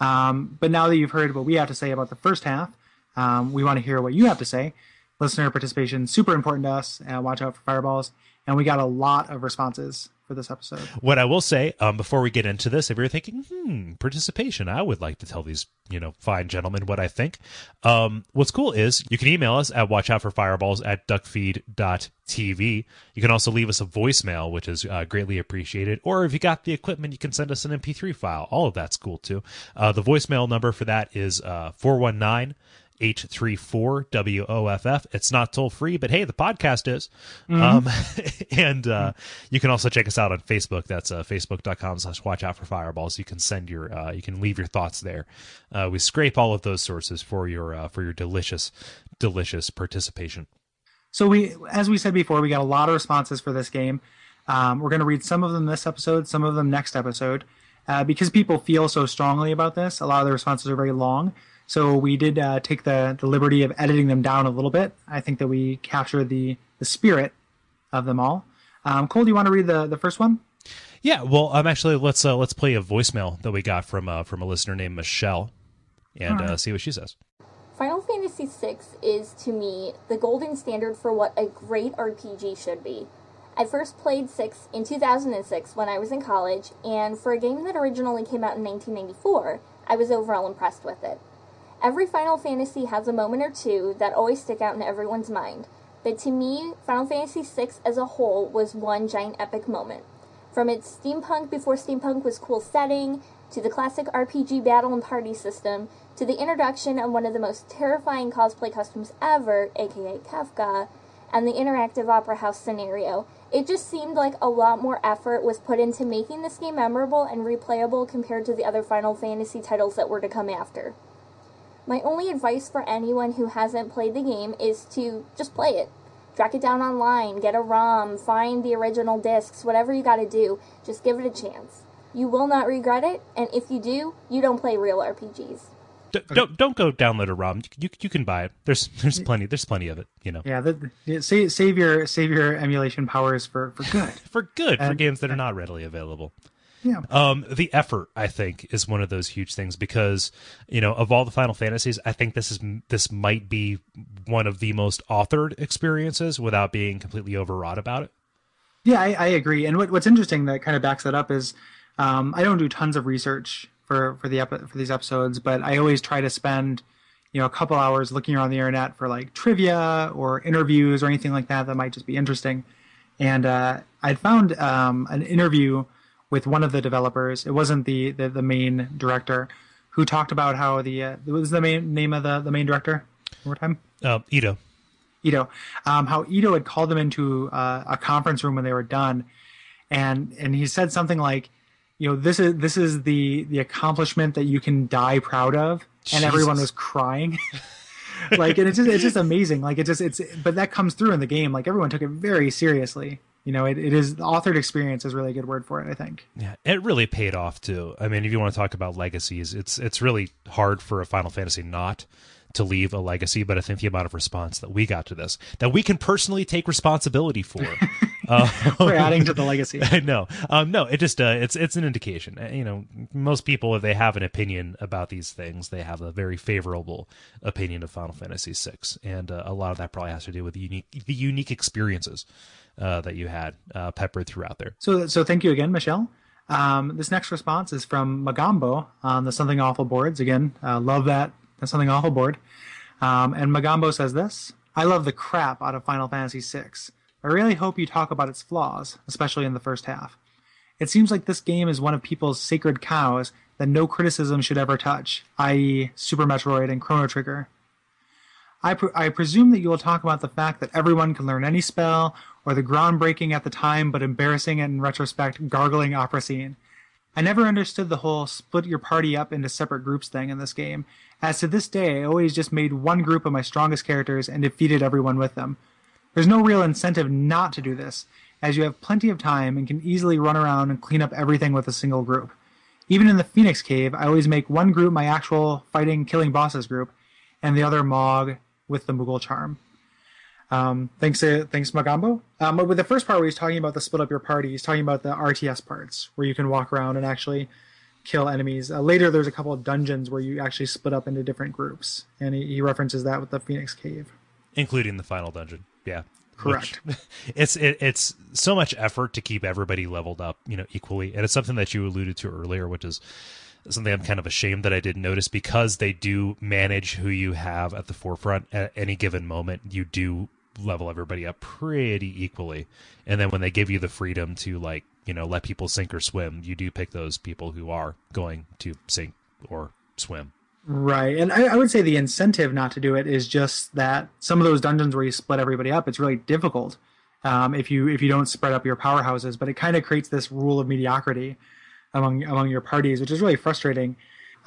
Um, but now that you've heard what we have to say about the first half, um, we want to hear what you have to say. Listener participation super important to us. Uh, watch out for fireballs, and we got a lot of responses for this episode. What I will say, um, before we get into this, if you're thinking, hmm, participation, I would like to tell these, you know, fine gentlemen what I think. Um, what's cool is you can email us at watchoutforfireballs at duckfeed.tv. You can also leave us a voicemail, which is uh, greatly appreciated. Or if you got the equipment, you can send us an MP3 file. All of that's cool too. Uh, the voicemail number for that is uh, 419 834 WOFF. It's not toll free, but hey, the podcast is. Um, and uh, you can also check us out on Facebook. That's uh, facebook.com slash watch out for fireballs. You can send your, uh, you can leave your thoughts there. Uh, we scrape all of those sources for your, uh, for your delicious, delicious participation. So we, as we said before, we got a lot of responses for this game. Um, we're going to read some of them this episode, some of them next episode, uh, because people feel so strongly about this. A lot of the responses are very long, so we did uh, take the the liberty of editing them down a little bit. I think that we captured the the spirit of them all. Um, Kole, do you want to read the the first one? Yeah, well, um, actually, let's uh, let's play a voicemail that we got from uh, from a listener named Michelle, and uh, see what she says. Final Fantasy VI is, to me, the golden standard for what a great RPG should be. I first played 6 in 2006 when I was in college, and for a game that originally came out in 1994, I was overall impressed with it. Every Final Fantasy has a moment or two that always stick out in everyone's mind, but to me, Final Fantasy VI as a whole was one giant epic moment. From its steampunk before steampunk was cool setting, to the classic RPG battle and party system, to the introduction of one of the most terrifying cosplay costumes ever, aka Kefka, and the interactive opera house scenario, it just seemed like a lot more effort was put into making this game memorable and replayable compared to the other Final Fantasy titles that were to come after. My only advice for anyone who hasn't played the game is to just play it. Track it down online, get a ROM, find the original discs, whatever you gotta do, just give it a chance. You will not regret it, and if you do, you don't play real RPGs. D- don't don't go download a ROM. You, you can buy it. There's there's plenty there's plenty of it. You know, Yeah, the, the, save, save your save your emulation powers for for good. for good for games that are not readily available. Yeah. Um, the effort, I think, is one of those huge things because you know of all the Final Fantasies, I think this is this might be one of the most authored experiences without being completely overwrought about it. Yeah, I, I agree. And what, what's interesting that kind of backs that up is um, I don't do tons of research for for the epi- for these episodes, but I always try to spend you know a couple hours looking around the internet for like trivia or interviews or anything like that that might just be interesting. And uh, I'd found um, an interview with one of the developers. It wasn't the the, the main director who talked about how the uh, what was the main name of the the main director. One more time. Uh, Ito, Ito, um, how Ito had called them into uh, a conference room when they were done, and and he said something like, you know, this is this is the the accomplishment that you can die proud of, and everyone was crying. like, and it's just it's just amazing. Like, it just it's but that comes through in the game. Like, everyone took it very seriously. You know, it, it is the authored experience is really a good word for it. I think. Yeah, it really paid off too. I mean, if you want to talk about legacies, it's it's really hard for a Final Fantasy not to leave a legacy. But I think the amount of response that we got to this, that we can personally take responsibility for, uh, We're adding to the legacy. I know. Um, no, it just uh, it's it's an indication. Uh, You know, most people if they have an opinion about these things, they have a very favorable opinion of Final Fantasy VI, and uh, a lot of that probably has to do with the unique the unique experiences uh, that you had uh, peppered throughout there. So, so thank you again, Michelle. Um, this next response is from Magambo on the Something Awful boards. Again, uh, love that the Something Awful board. Um, and Magambo says this: I love the crap out of Final Fantasy VI. I really hope you talk about its flaws, especially in the first half. It seems like this game is one of people's sacred cows that no criticism should ever touch, i.e., Super Metroid and Chrono Trigger. I, pre- I presume that you will talk about the fact that everyone can learn any spell, or the groundbreaking at the time but embarrassing in retrospect gargling opera scene. I never understood the whole split your party up into separate groups thing in this game, as to this day I always just made one group of my strongest characters and defeated everyone with them. There's no real incentive not to do this, as you have plenty of time and can easily run around and clean up everything with a single group. Even in the Phoenix Cave, I always make one group my actual fighting, killing bosses group, and the other Mog with the Moogle charm. Um, thanks, uh, thanks, Magambo. Um, but with the first part where he's talking about the split up your party, he's talking about the RTS parts where you can walk around and actually kill enemies. Uh, later, there's a couple of dungeons where you actually split up into different groups, and he, he references that with the Phoenix Cave. including the final dungeon. Yeah, Correct. Which- it's it, it's so much effort to keep everybody leveled up, you know, equally, and it's something that you alluded to earlier, which is something I'm kind of ashamed that I didn't notice because they do manage who you have at the forefront at any given moment. You do level everybody up pretty equally, and then when they give you the freedom to like you know let people sink or swim, you do pick those people who are going to sink or swim. Right, and I, I would say the incentive not to do it is just that some of those dungeons where you split everybody up, it's really difficult um, if you if you don't spread up your powerhouses. But it kind of creates this rule of mediocrity among among your parties, which is really frustrating.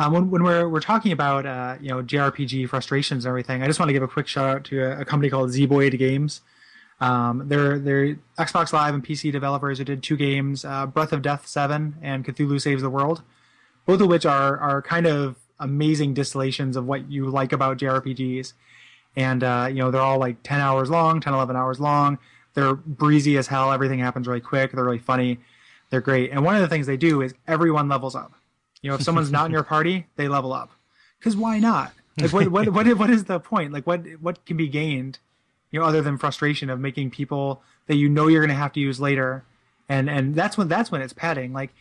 Um, when, when we're we're talking about uh, you know JRPG frustrations and everything, I just want to give a quick shout out to a, a company called Zeboyd Games. Um, they're they're Xbox Live and PC developers who did two games, uh, Breath of Death Seven and Cthulhu Saves the World, both of which are are kind of amazing distillations of what you like about JRPGs. And uh, you know they're all like 10 hours long, 10 11 hours long. They're breezy as hell. Everything happens really quick. They're really funny. They're great. And one of the things they do is everyone levels up. You know, if someone's not in your party, they level up. Because why not? Like, what, what, what, what is the point? Like, what, what can be gained, you know, other than frustration of making people that you know you're going to have to use later, and and that's when that's when it's padding. Like,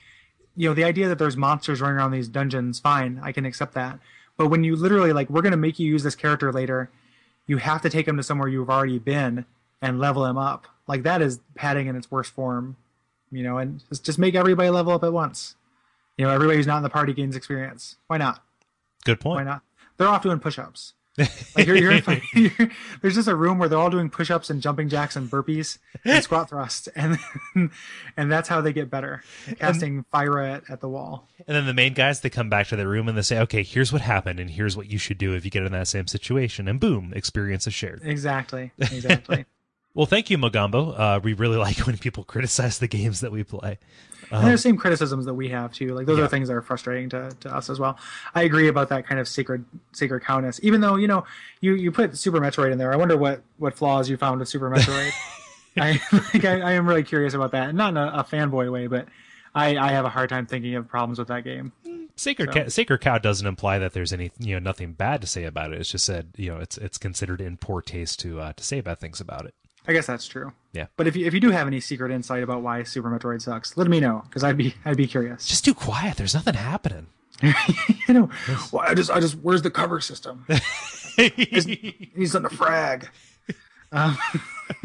you know, the idea that there's monsters running around these dungeons, fine, I can accept that. But when you literally like, we're going to make you use this character later, you have to take him to somewhere you've already been and level him up. Like that is padding in its worst form, you know, and just just make everybody level up at once. You know, everybody who's not in the party gains experience. Why not? Good point. Why not? They're off doing push-ups. Like you're, you're, you're, there's just a room where they're all doing push-ups and jumping jacks and burpees and squat thrusts, and and that's how they get better. Casting fire at, at the wall. And then the main guys, they come back to their room and they say, okay, here's what happened, and here's what you should do if you get in that same situation. And boom, experience is shared. Exactly. Exactly. Well, thank you, Mogambo. Uh, we really like when people criticize the games that we play. And they're the same criticisms that we have too. Like those Yeah. are things that are frustrating to, to us as well. I agree about that kind of sacred sacred cowness. Even though you know you you put Super Metroid in there, I wonder what what flaws you found with Super Metroid. I, like, I I am really curious about that. Not in a, a fanboy way, but I I have a hard time thinking of problems with that game. Sacred, So- Cow, Sacred Cow doesn't imply that there's any, you know, nothing bad to say about it. It's just said, you know, it's it's considered in poor taste to uh, to say bad things about it. I guess that's true. Yeah. But if you if you do have any secret insight about why Super Metroid sucks, let me know because I'd be I'd be curious. Just too quiet. There's nothing happening. you know, well, I just I just where's the cover system? He's on the frag. Um,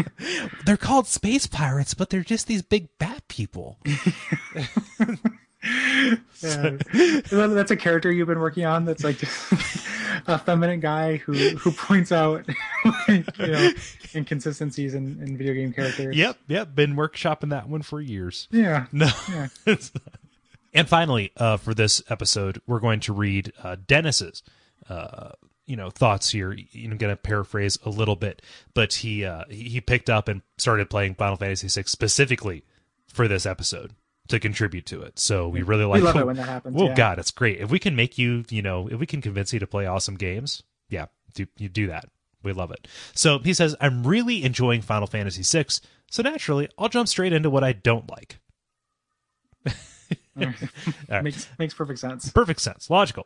They're called space pirates, but they're just these big bat people. Yeah. That- That's a character you've been working on. That's like a feminine guy who who points out like, you know inconsistencies in, in video game characters. yep, yep. Been workshopping that one for years. Yeah. No. Yeah. and finally, uh, for this episode, we're going to read uh, Dennis's, uh, you know, thoughts here. You know, going to paraphrase a little bit, but he uh, he he picked up and started playing Final Fantasy VI specifically for this episode to contribute to it. So we really like. We love it when that happens, Oh yeah. God, it's great if we can make you, you know, if we can convince you to play awesome games. Yeah, do you do that? We love it. So he says, I'm really enjoying Final Fantasy VI. So naturally, I'll jump straight into what I don't like. Right. Makes makes perfect sense. Perfect sense. Logical.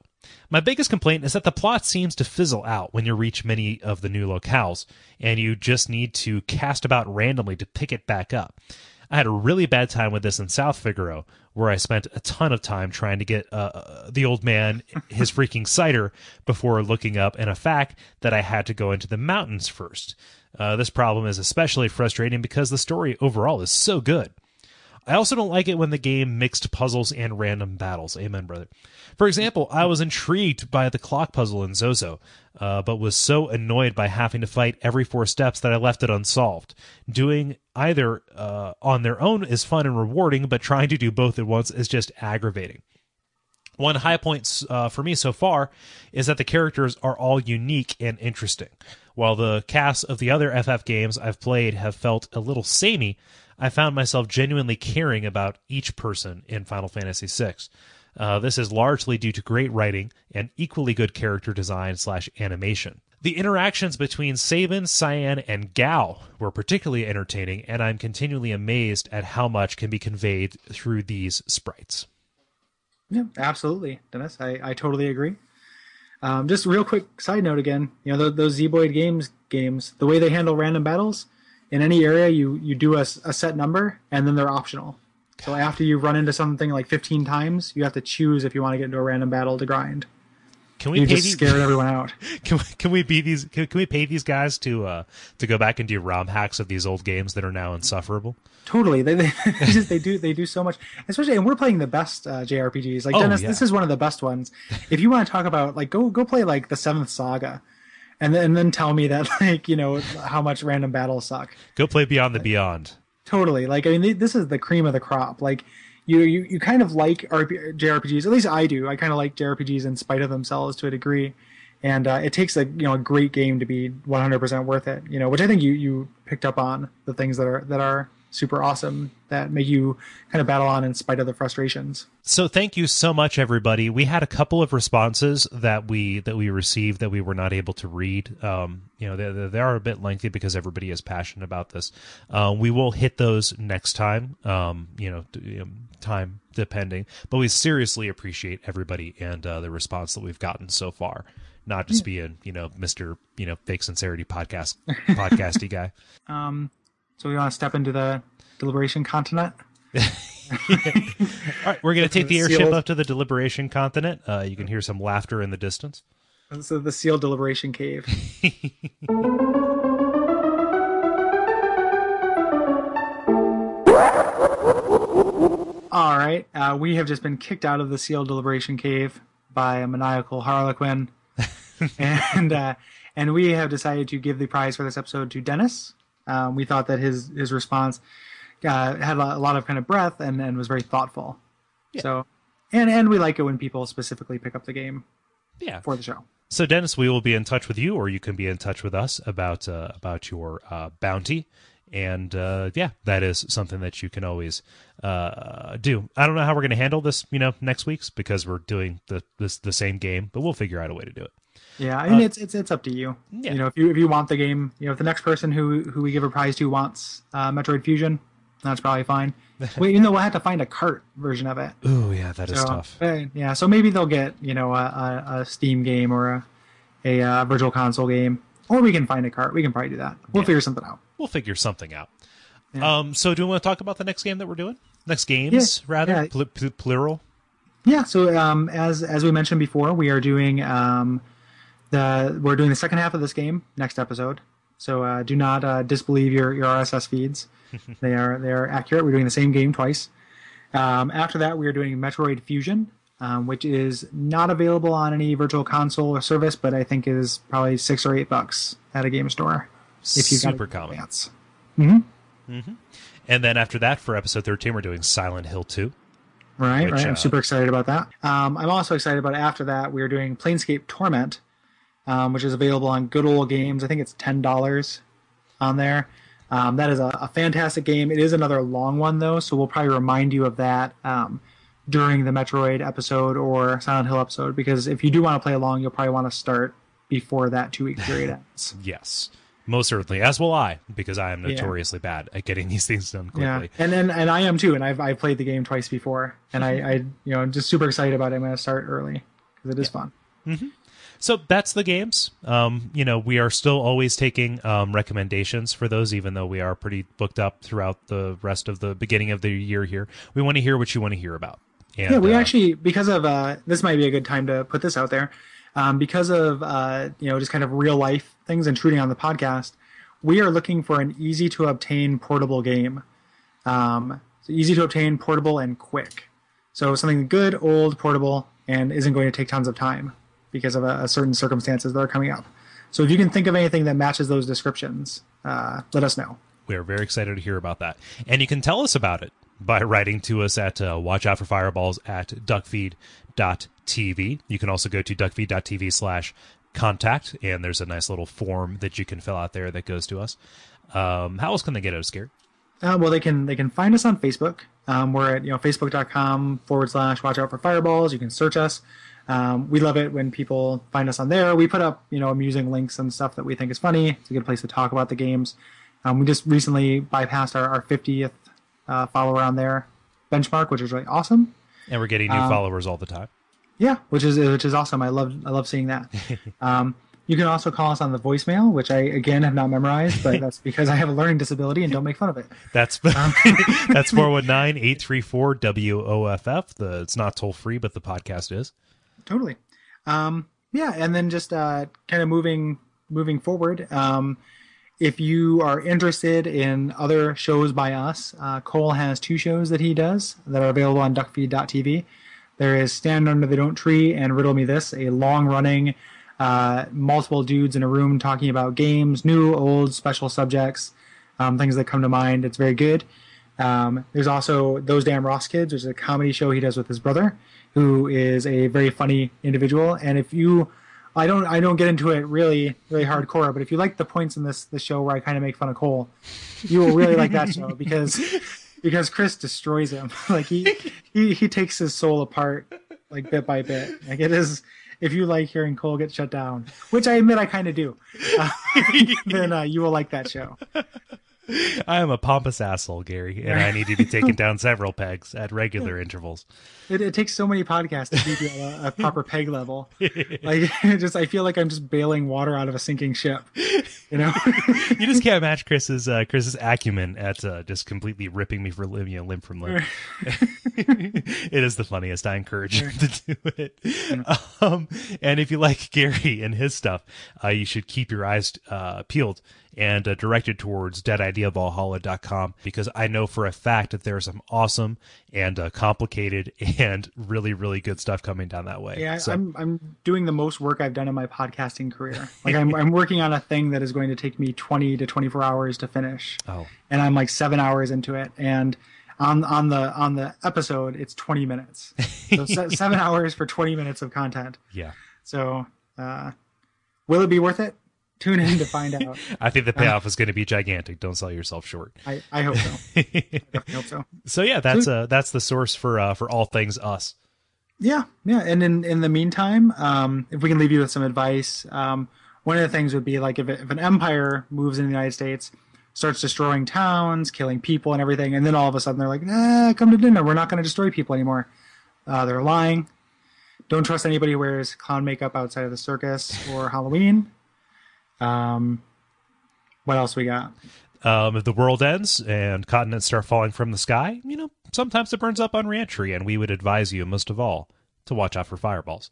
My biggest complaint is that the plot seems to fizzle out when you reach many of the new locales, and you just need to cast about randomly to pick it back up. I had a really bad time with this in South Figaro, where I spent a ton of time trying to get uh, the old man his freaking cider before looking up, and a fact that I had to go into the mountains first. Uh, this problem is especially frustrating because the story overall is so good. I also don't like it when the game mixed puzzles and random battles. Amen, brother. For example, I was intrigued by the clock puzzle in Zozo, uh, but was so annoyed by having to fight every four steps that I left it unsolved. Doing either uh, on their own is fun and rewarding, but trying to do both at once is just aggravating. One high point uh, for me so far is that the characters are all unique and interesting. While the casts of the other FF games I've played have felt a little samey, I found myself genuinely caring about each person in Final Fantasy VI. Uh, this is largely due to great writing and equally good character design slash animation. The interactions between Sabin, Cyan, and Gau were particularly entertaining, and I'm continually amazed at how much can be conveyed through these sprites. Yeah, absolutely, Dennis. I, I totally agree. Um, just real quick side note again, you know those, those Zeboyd games games, the way they handle random battles in any area, you you do a set number and then they're optional. So after you run into something like 15 times, you have to choose if you want to get into a random battle to grind. Can we you pay just these? scared everyone out. Can we, can we be these? Can, can we pay these guys to uh to go back and do ROM hacks of these old games that are now insufferable? Totally, they they, just they do they do so much, especially and we're playing the best uh, JRPGs. Like Oh, Dennis, yeah. this is one of the best ones. If you want to talk about like go go play like the Seventh Saga, and then and then tell me that like you know how much random battles suck. Go play Beyond the Beyond. Totally, like I mean this is the cream of the crop. Like you you you kind of like RP- JRPGs, at least I do. I kind of like JRPGs in spite of themselves to a degree. And uh, it takes a you know a great game to be 100% worth it, you know, which I think you you picked up on the things that are that are super awesome that make you kind of battle on in spite of the frustrations. So thank you so much, everybody. We had a couple of responses that we that we received that we were not able to read. Um, you know, they, they are a bit lengthy because everybody is passionate about this. Uh, we will hit those next time. Um, you know, um, time depending, but we seriously appreciate everybody and uh, the response that we've gotten so far. Not just being, you know, Mister, you know, fake sincerity podcast podcasty guy. Um, so we want to step into the deliberation continent. All right, we're going to take the airship Sealed. up to the deliberation continent. Uh, you can hear some laughter in the distance. So the sealed deliberation cave. All right, uh, we have just been kicked out of the sealed deliberation cave by a maniacal harlequin, and uh, and we have decided to give the prize for this episode to Dennis. Um, we thought that his his response uh, had a lot of kind of breadth and, and was very thoughtful. So, and and we like it when people specifically pick up the game Yeah. for the show. So Dennis, we will be in touch with you, or you can be in touch with us about uh, about your uh, bounty. And uh, yeah, that is something that you can always uh, do. I don't know how we're going to handle this, you know, next week's because we're doing the this the same game, but we'll figure out a way to do it. Yeah, I mean it's it's it's up to you. yeah. You know, if you if you want the game, you know, if the next person who who we give a prize to wants uh, Metroid Fusion, that's probably fine. we, you know, we'll have to find a cart version of it. Ooh, yeah, that is So, tough. uh, yeah, so maybe they'll get you know a, a, a Steam game or a a uh, virtual console game, or we can find a cart. We can probably do that. We'll figure something out. We'll figure something out. Um, so do we want to talk about the next game that we're doing? Next games, Yeah, rather yeah. Pl- pl- plural. Yeah. So um, as as we mentioned before, we are doing um, the we're doing the second half of this game next episode. So uh, do not uh, disbelieve your, your RSS feeds. they are they are accurate. We're doing the same game twice. Um, after that, we are doing Metroid Fusion, um, which is not available on any virtual console or service, but I think is probably six or eight bucks at a game store if got Super common. advance. And then after that, for episode thirteen, we're doing Silent Hill Two. Right, Which, right. uh, I'm super excited about that. Um, I'm also excited about after that we are doing Planescape Torment, um, which is available on Good Old Games. I think it's ten dollars on there. Um, that is a, a fantastic game. It is another long one though, so we'll probably remind you of that um, during the Metroid episode or Silent Hill episode because if you do want to play along, you'll probably want to start before that two week period ends. Yes, most certainly. As will I, because I am notoriously bad at getting these things done Yeah, quickly. and and and I am too, and I've I've played the game twice before, and I I you know I'm just super excited about it. I'm going to start early because it is fun. So that's the games. Um, you know, we are still always taking um, recommendations for those, even though we are pretty booked up throughout the rest of the beginning of the year here. We want to hear what you want to hear about. And, Yeah, we uh, actually because of uh, this might be a good time to put this out there. Um, because of uh, you know just kind of real life things intruding on the podcast, we are looking for an easy to obtain portable game. Um, so easy to obtain, portable, and quick. So something good, old, portable, and isn't going to take tons of time because of a, a certain circumstances that are coming up. So if you can think of anything that matches those descriptions, uh, let us know. we are very excited to hear about that. And you can tell us about it by writing to us at uh, watch out for fireballs at duckfeed.tv. You can also go to duckfeed.tv slash contact, and there's a nice little form that you can fill out there that goes to us. Um, how else can they get us, Gary? Uh, well, they can they can find us on Facebook. Um, we're at you know facebook.com forward slash watch out for fireballs. You can search us. Um, we love it when people find us on there. We put up you know amusing links and stuff that we think is funny. It's a good place to talk about the games. Um, we just recently bypassed our, our 50th uh, follower on there benchmark, which is really awesome. And we're getting new Um, followers all the time. Yeah, which is which is awesome. I love I love seeing that. um, you can also call us on the voicemail, which I again have not memorized, but that's because I have a learning disability and don't make fun of it. That's Um, that's 419-834 WOFF. The it's not toll free, but the podcast is. Totally. Um, yeah, and then just uh, kind of moving moving forward. Um, if you are interested in other shows by us, uh, Kole has two shows that he does that are available on duckfeed.tv. There is Stand Under the Don't Tree and Riddle Me This, a long running, uh, multiple dudes in a room talking about games, new, old, special subjects, um, things that come to mind. It's very good. Um, there's also Those Damn Ross Kids, which is a comedy show he does with his brother, who is a very funny individual. And if you, I don't, I don't get into it really, really hardcore, but if you like the points in this this show where I kind of make fun of Kole, you will really like that show because because Chris destroys him. like he he he takes his soul apart like bit by bit. Like it is. If you like hearing Kole get shut down, which I admit I kind of do, uh, then uh, you will like that show. I am a pompous asshole, Gary, and I need to be taken down several pegs at regular intervals. It, it takes so many podcasts to be you at a, a proper peg level. Like, just I feel like I'm just bailing water out of a sinking ship. You know, You just can't match Chris's uh, Chris's acumen at uh, just completely ripping me for limb, you know, limb from limb. it is the funniest. I encourage you to do it. Um, and if you like Gary and his stuff, uh, you should keep your eyes uh, peeled and uh, directed towards deadideavalhalla.com because I know for a fact that there's some awesome and uh, complicated and really, really good stuff coming down that way. yeah, So- I'm I'm doing the most work I've done in my podcasting career. Like I'm I'm working on a thing that is going to take me 20 to 24 hours to finish. oh, and I'm like seven hours into it, and on on the on the episode it's 20 minutes, so se- seven hours for 20 minutes of content. yeah. So, uh, will it be worth it? Tune in to find out. I think the payoff is going to be gigantic. Don't sell yourself short. I, I hope so. I hope so. So yeah, that's uh that's the source for uh for all things us. Yeah, yeah. And in in the meantime, um, if we can leave you with some advice, um, one of the things would be like if, if an empire moves in the United States, starts destroying towns, killing people and everything, and then all of a sudden they're like, "Nah, come to dinner. We're not going to destroy people anymore." Uh, they're lying. Don't trust anybody who wears clown makeup outside of the circus or Halloween. Um, what else we got? Um, if the world ends and continents start falling from the sky, you know, sometimes it burns up on reentry, and we would advise you most of all to watch out for fireballs.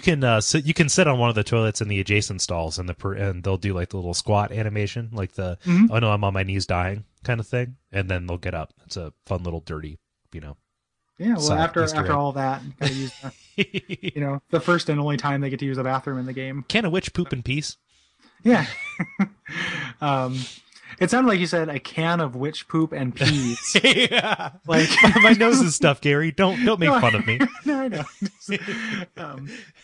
You can uh, sit. You can sit on one of the toilets in the adjacent stalls, and the per- and they'll do like the little squat animation, like the "Oh no, I'm on my knees dying" kind of thing, and then they'll get up. It's a fun little dirty, you know. Yeah, well, after Easter after egg. all that, gotta use the, you know the first and only time they get to use a bathroom in the game. Can a witch poop in peace? Yeah. um, it sounded like you said a can of witch poop and peas. yeah, like my nose is stuffed, Gary. Don't don't make No, fun of me. no, I know. um,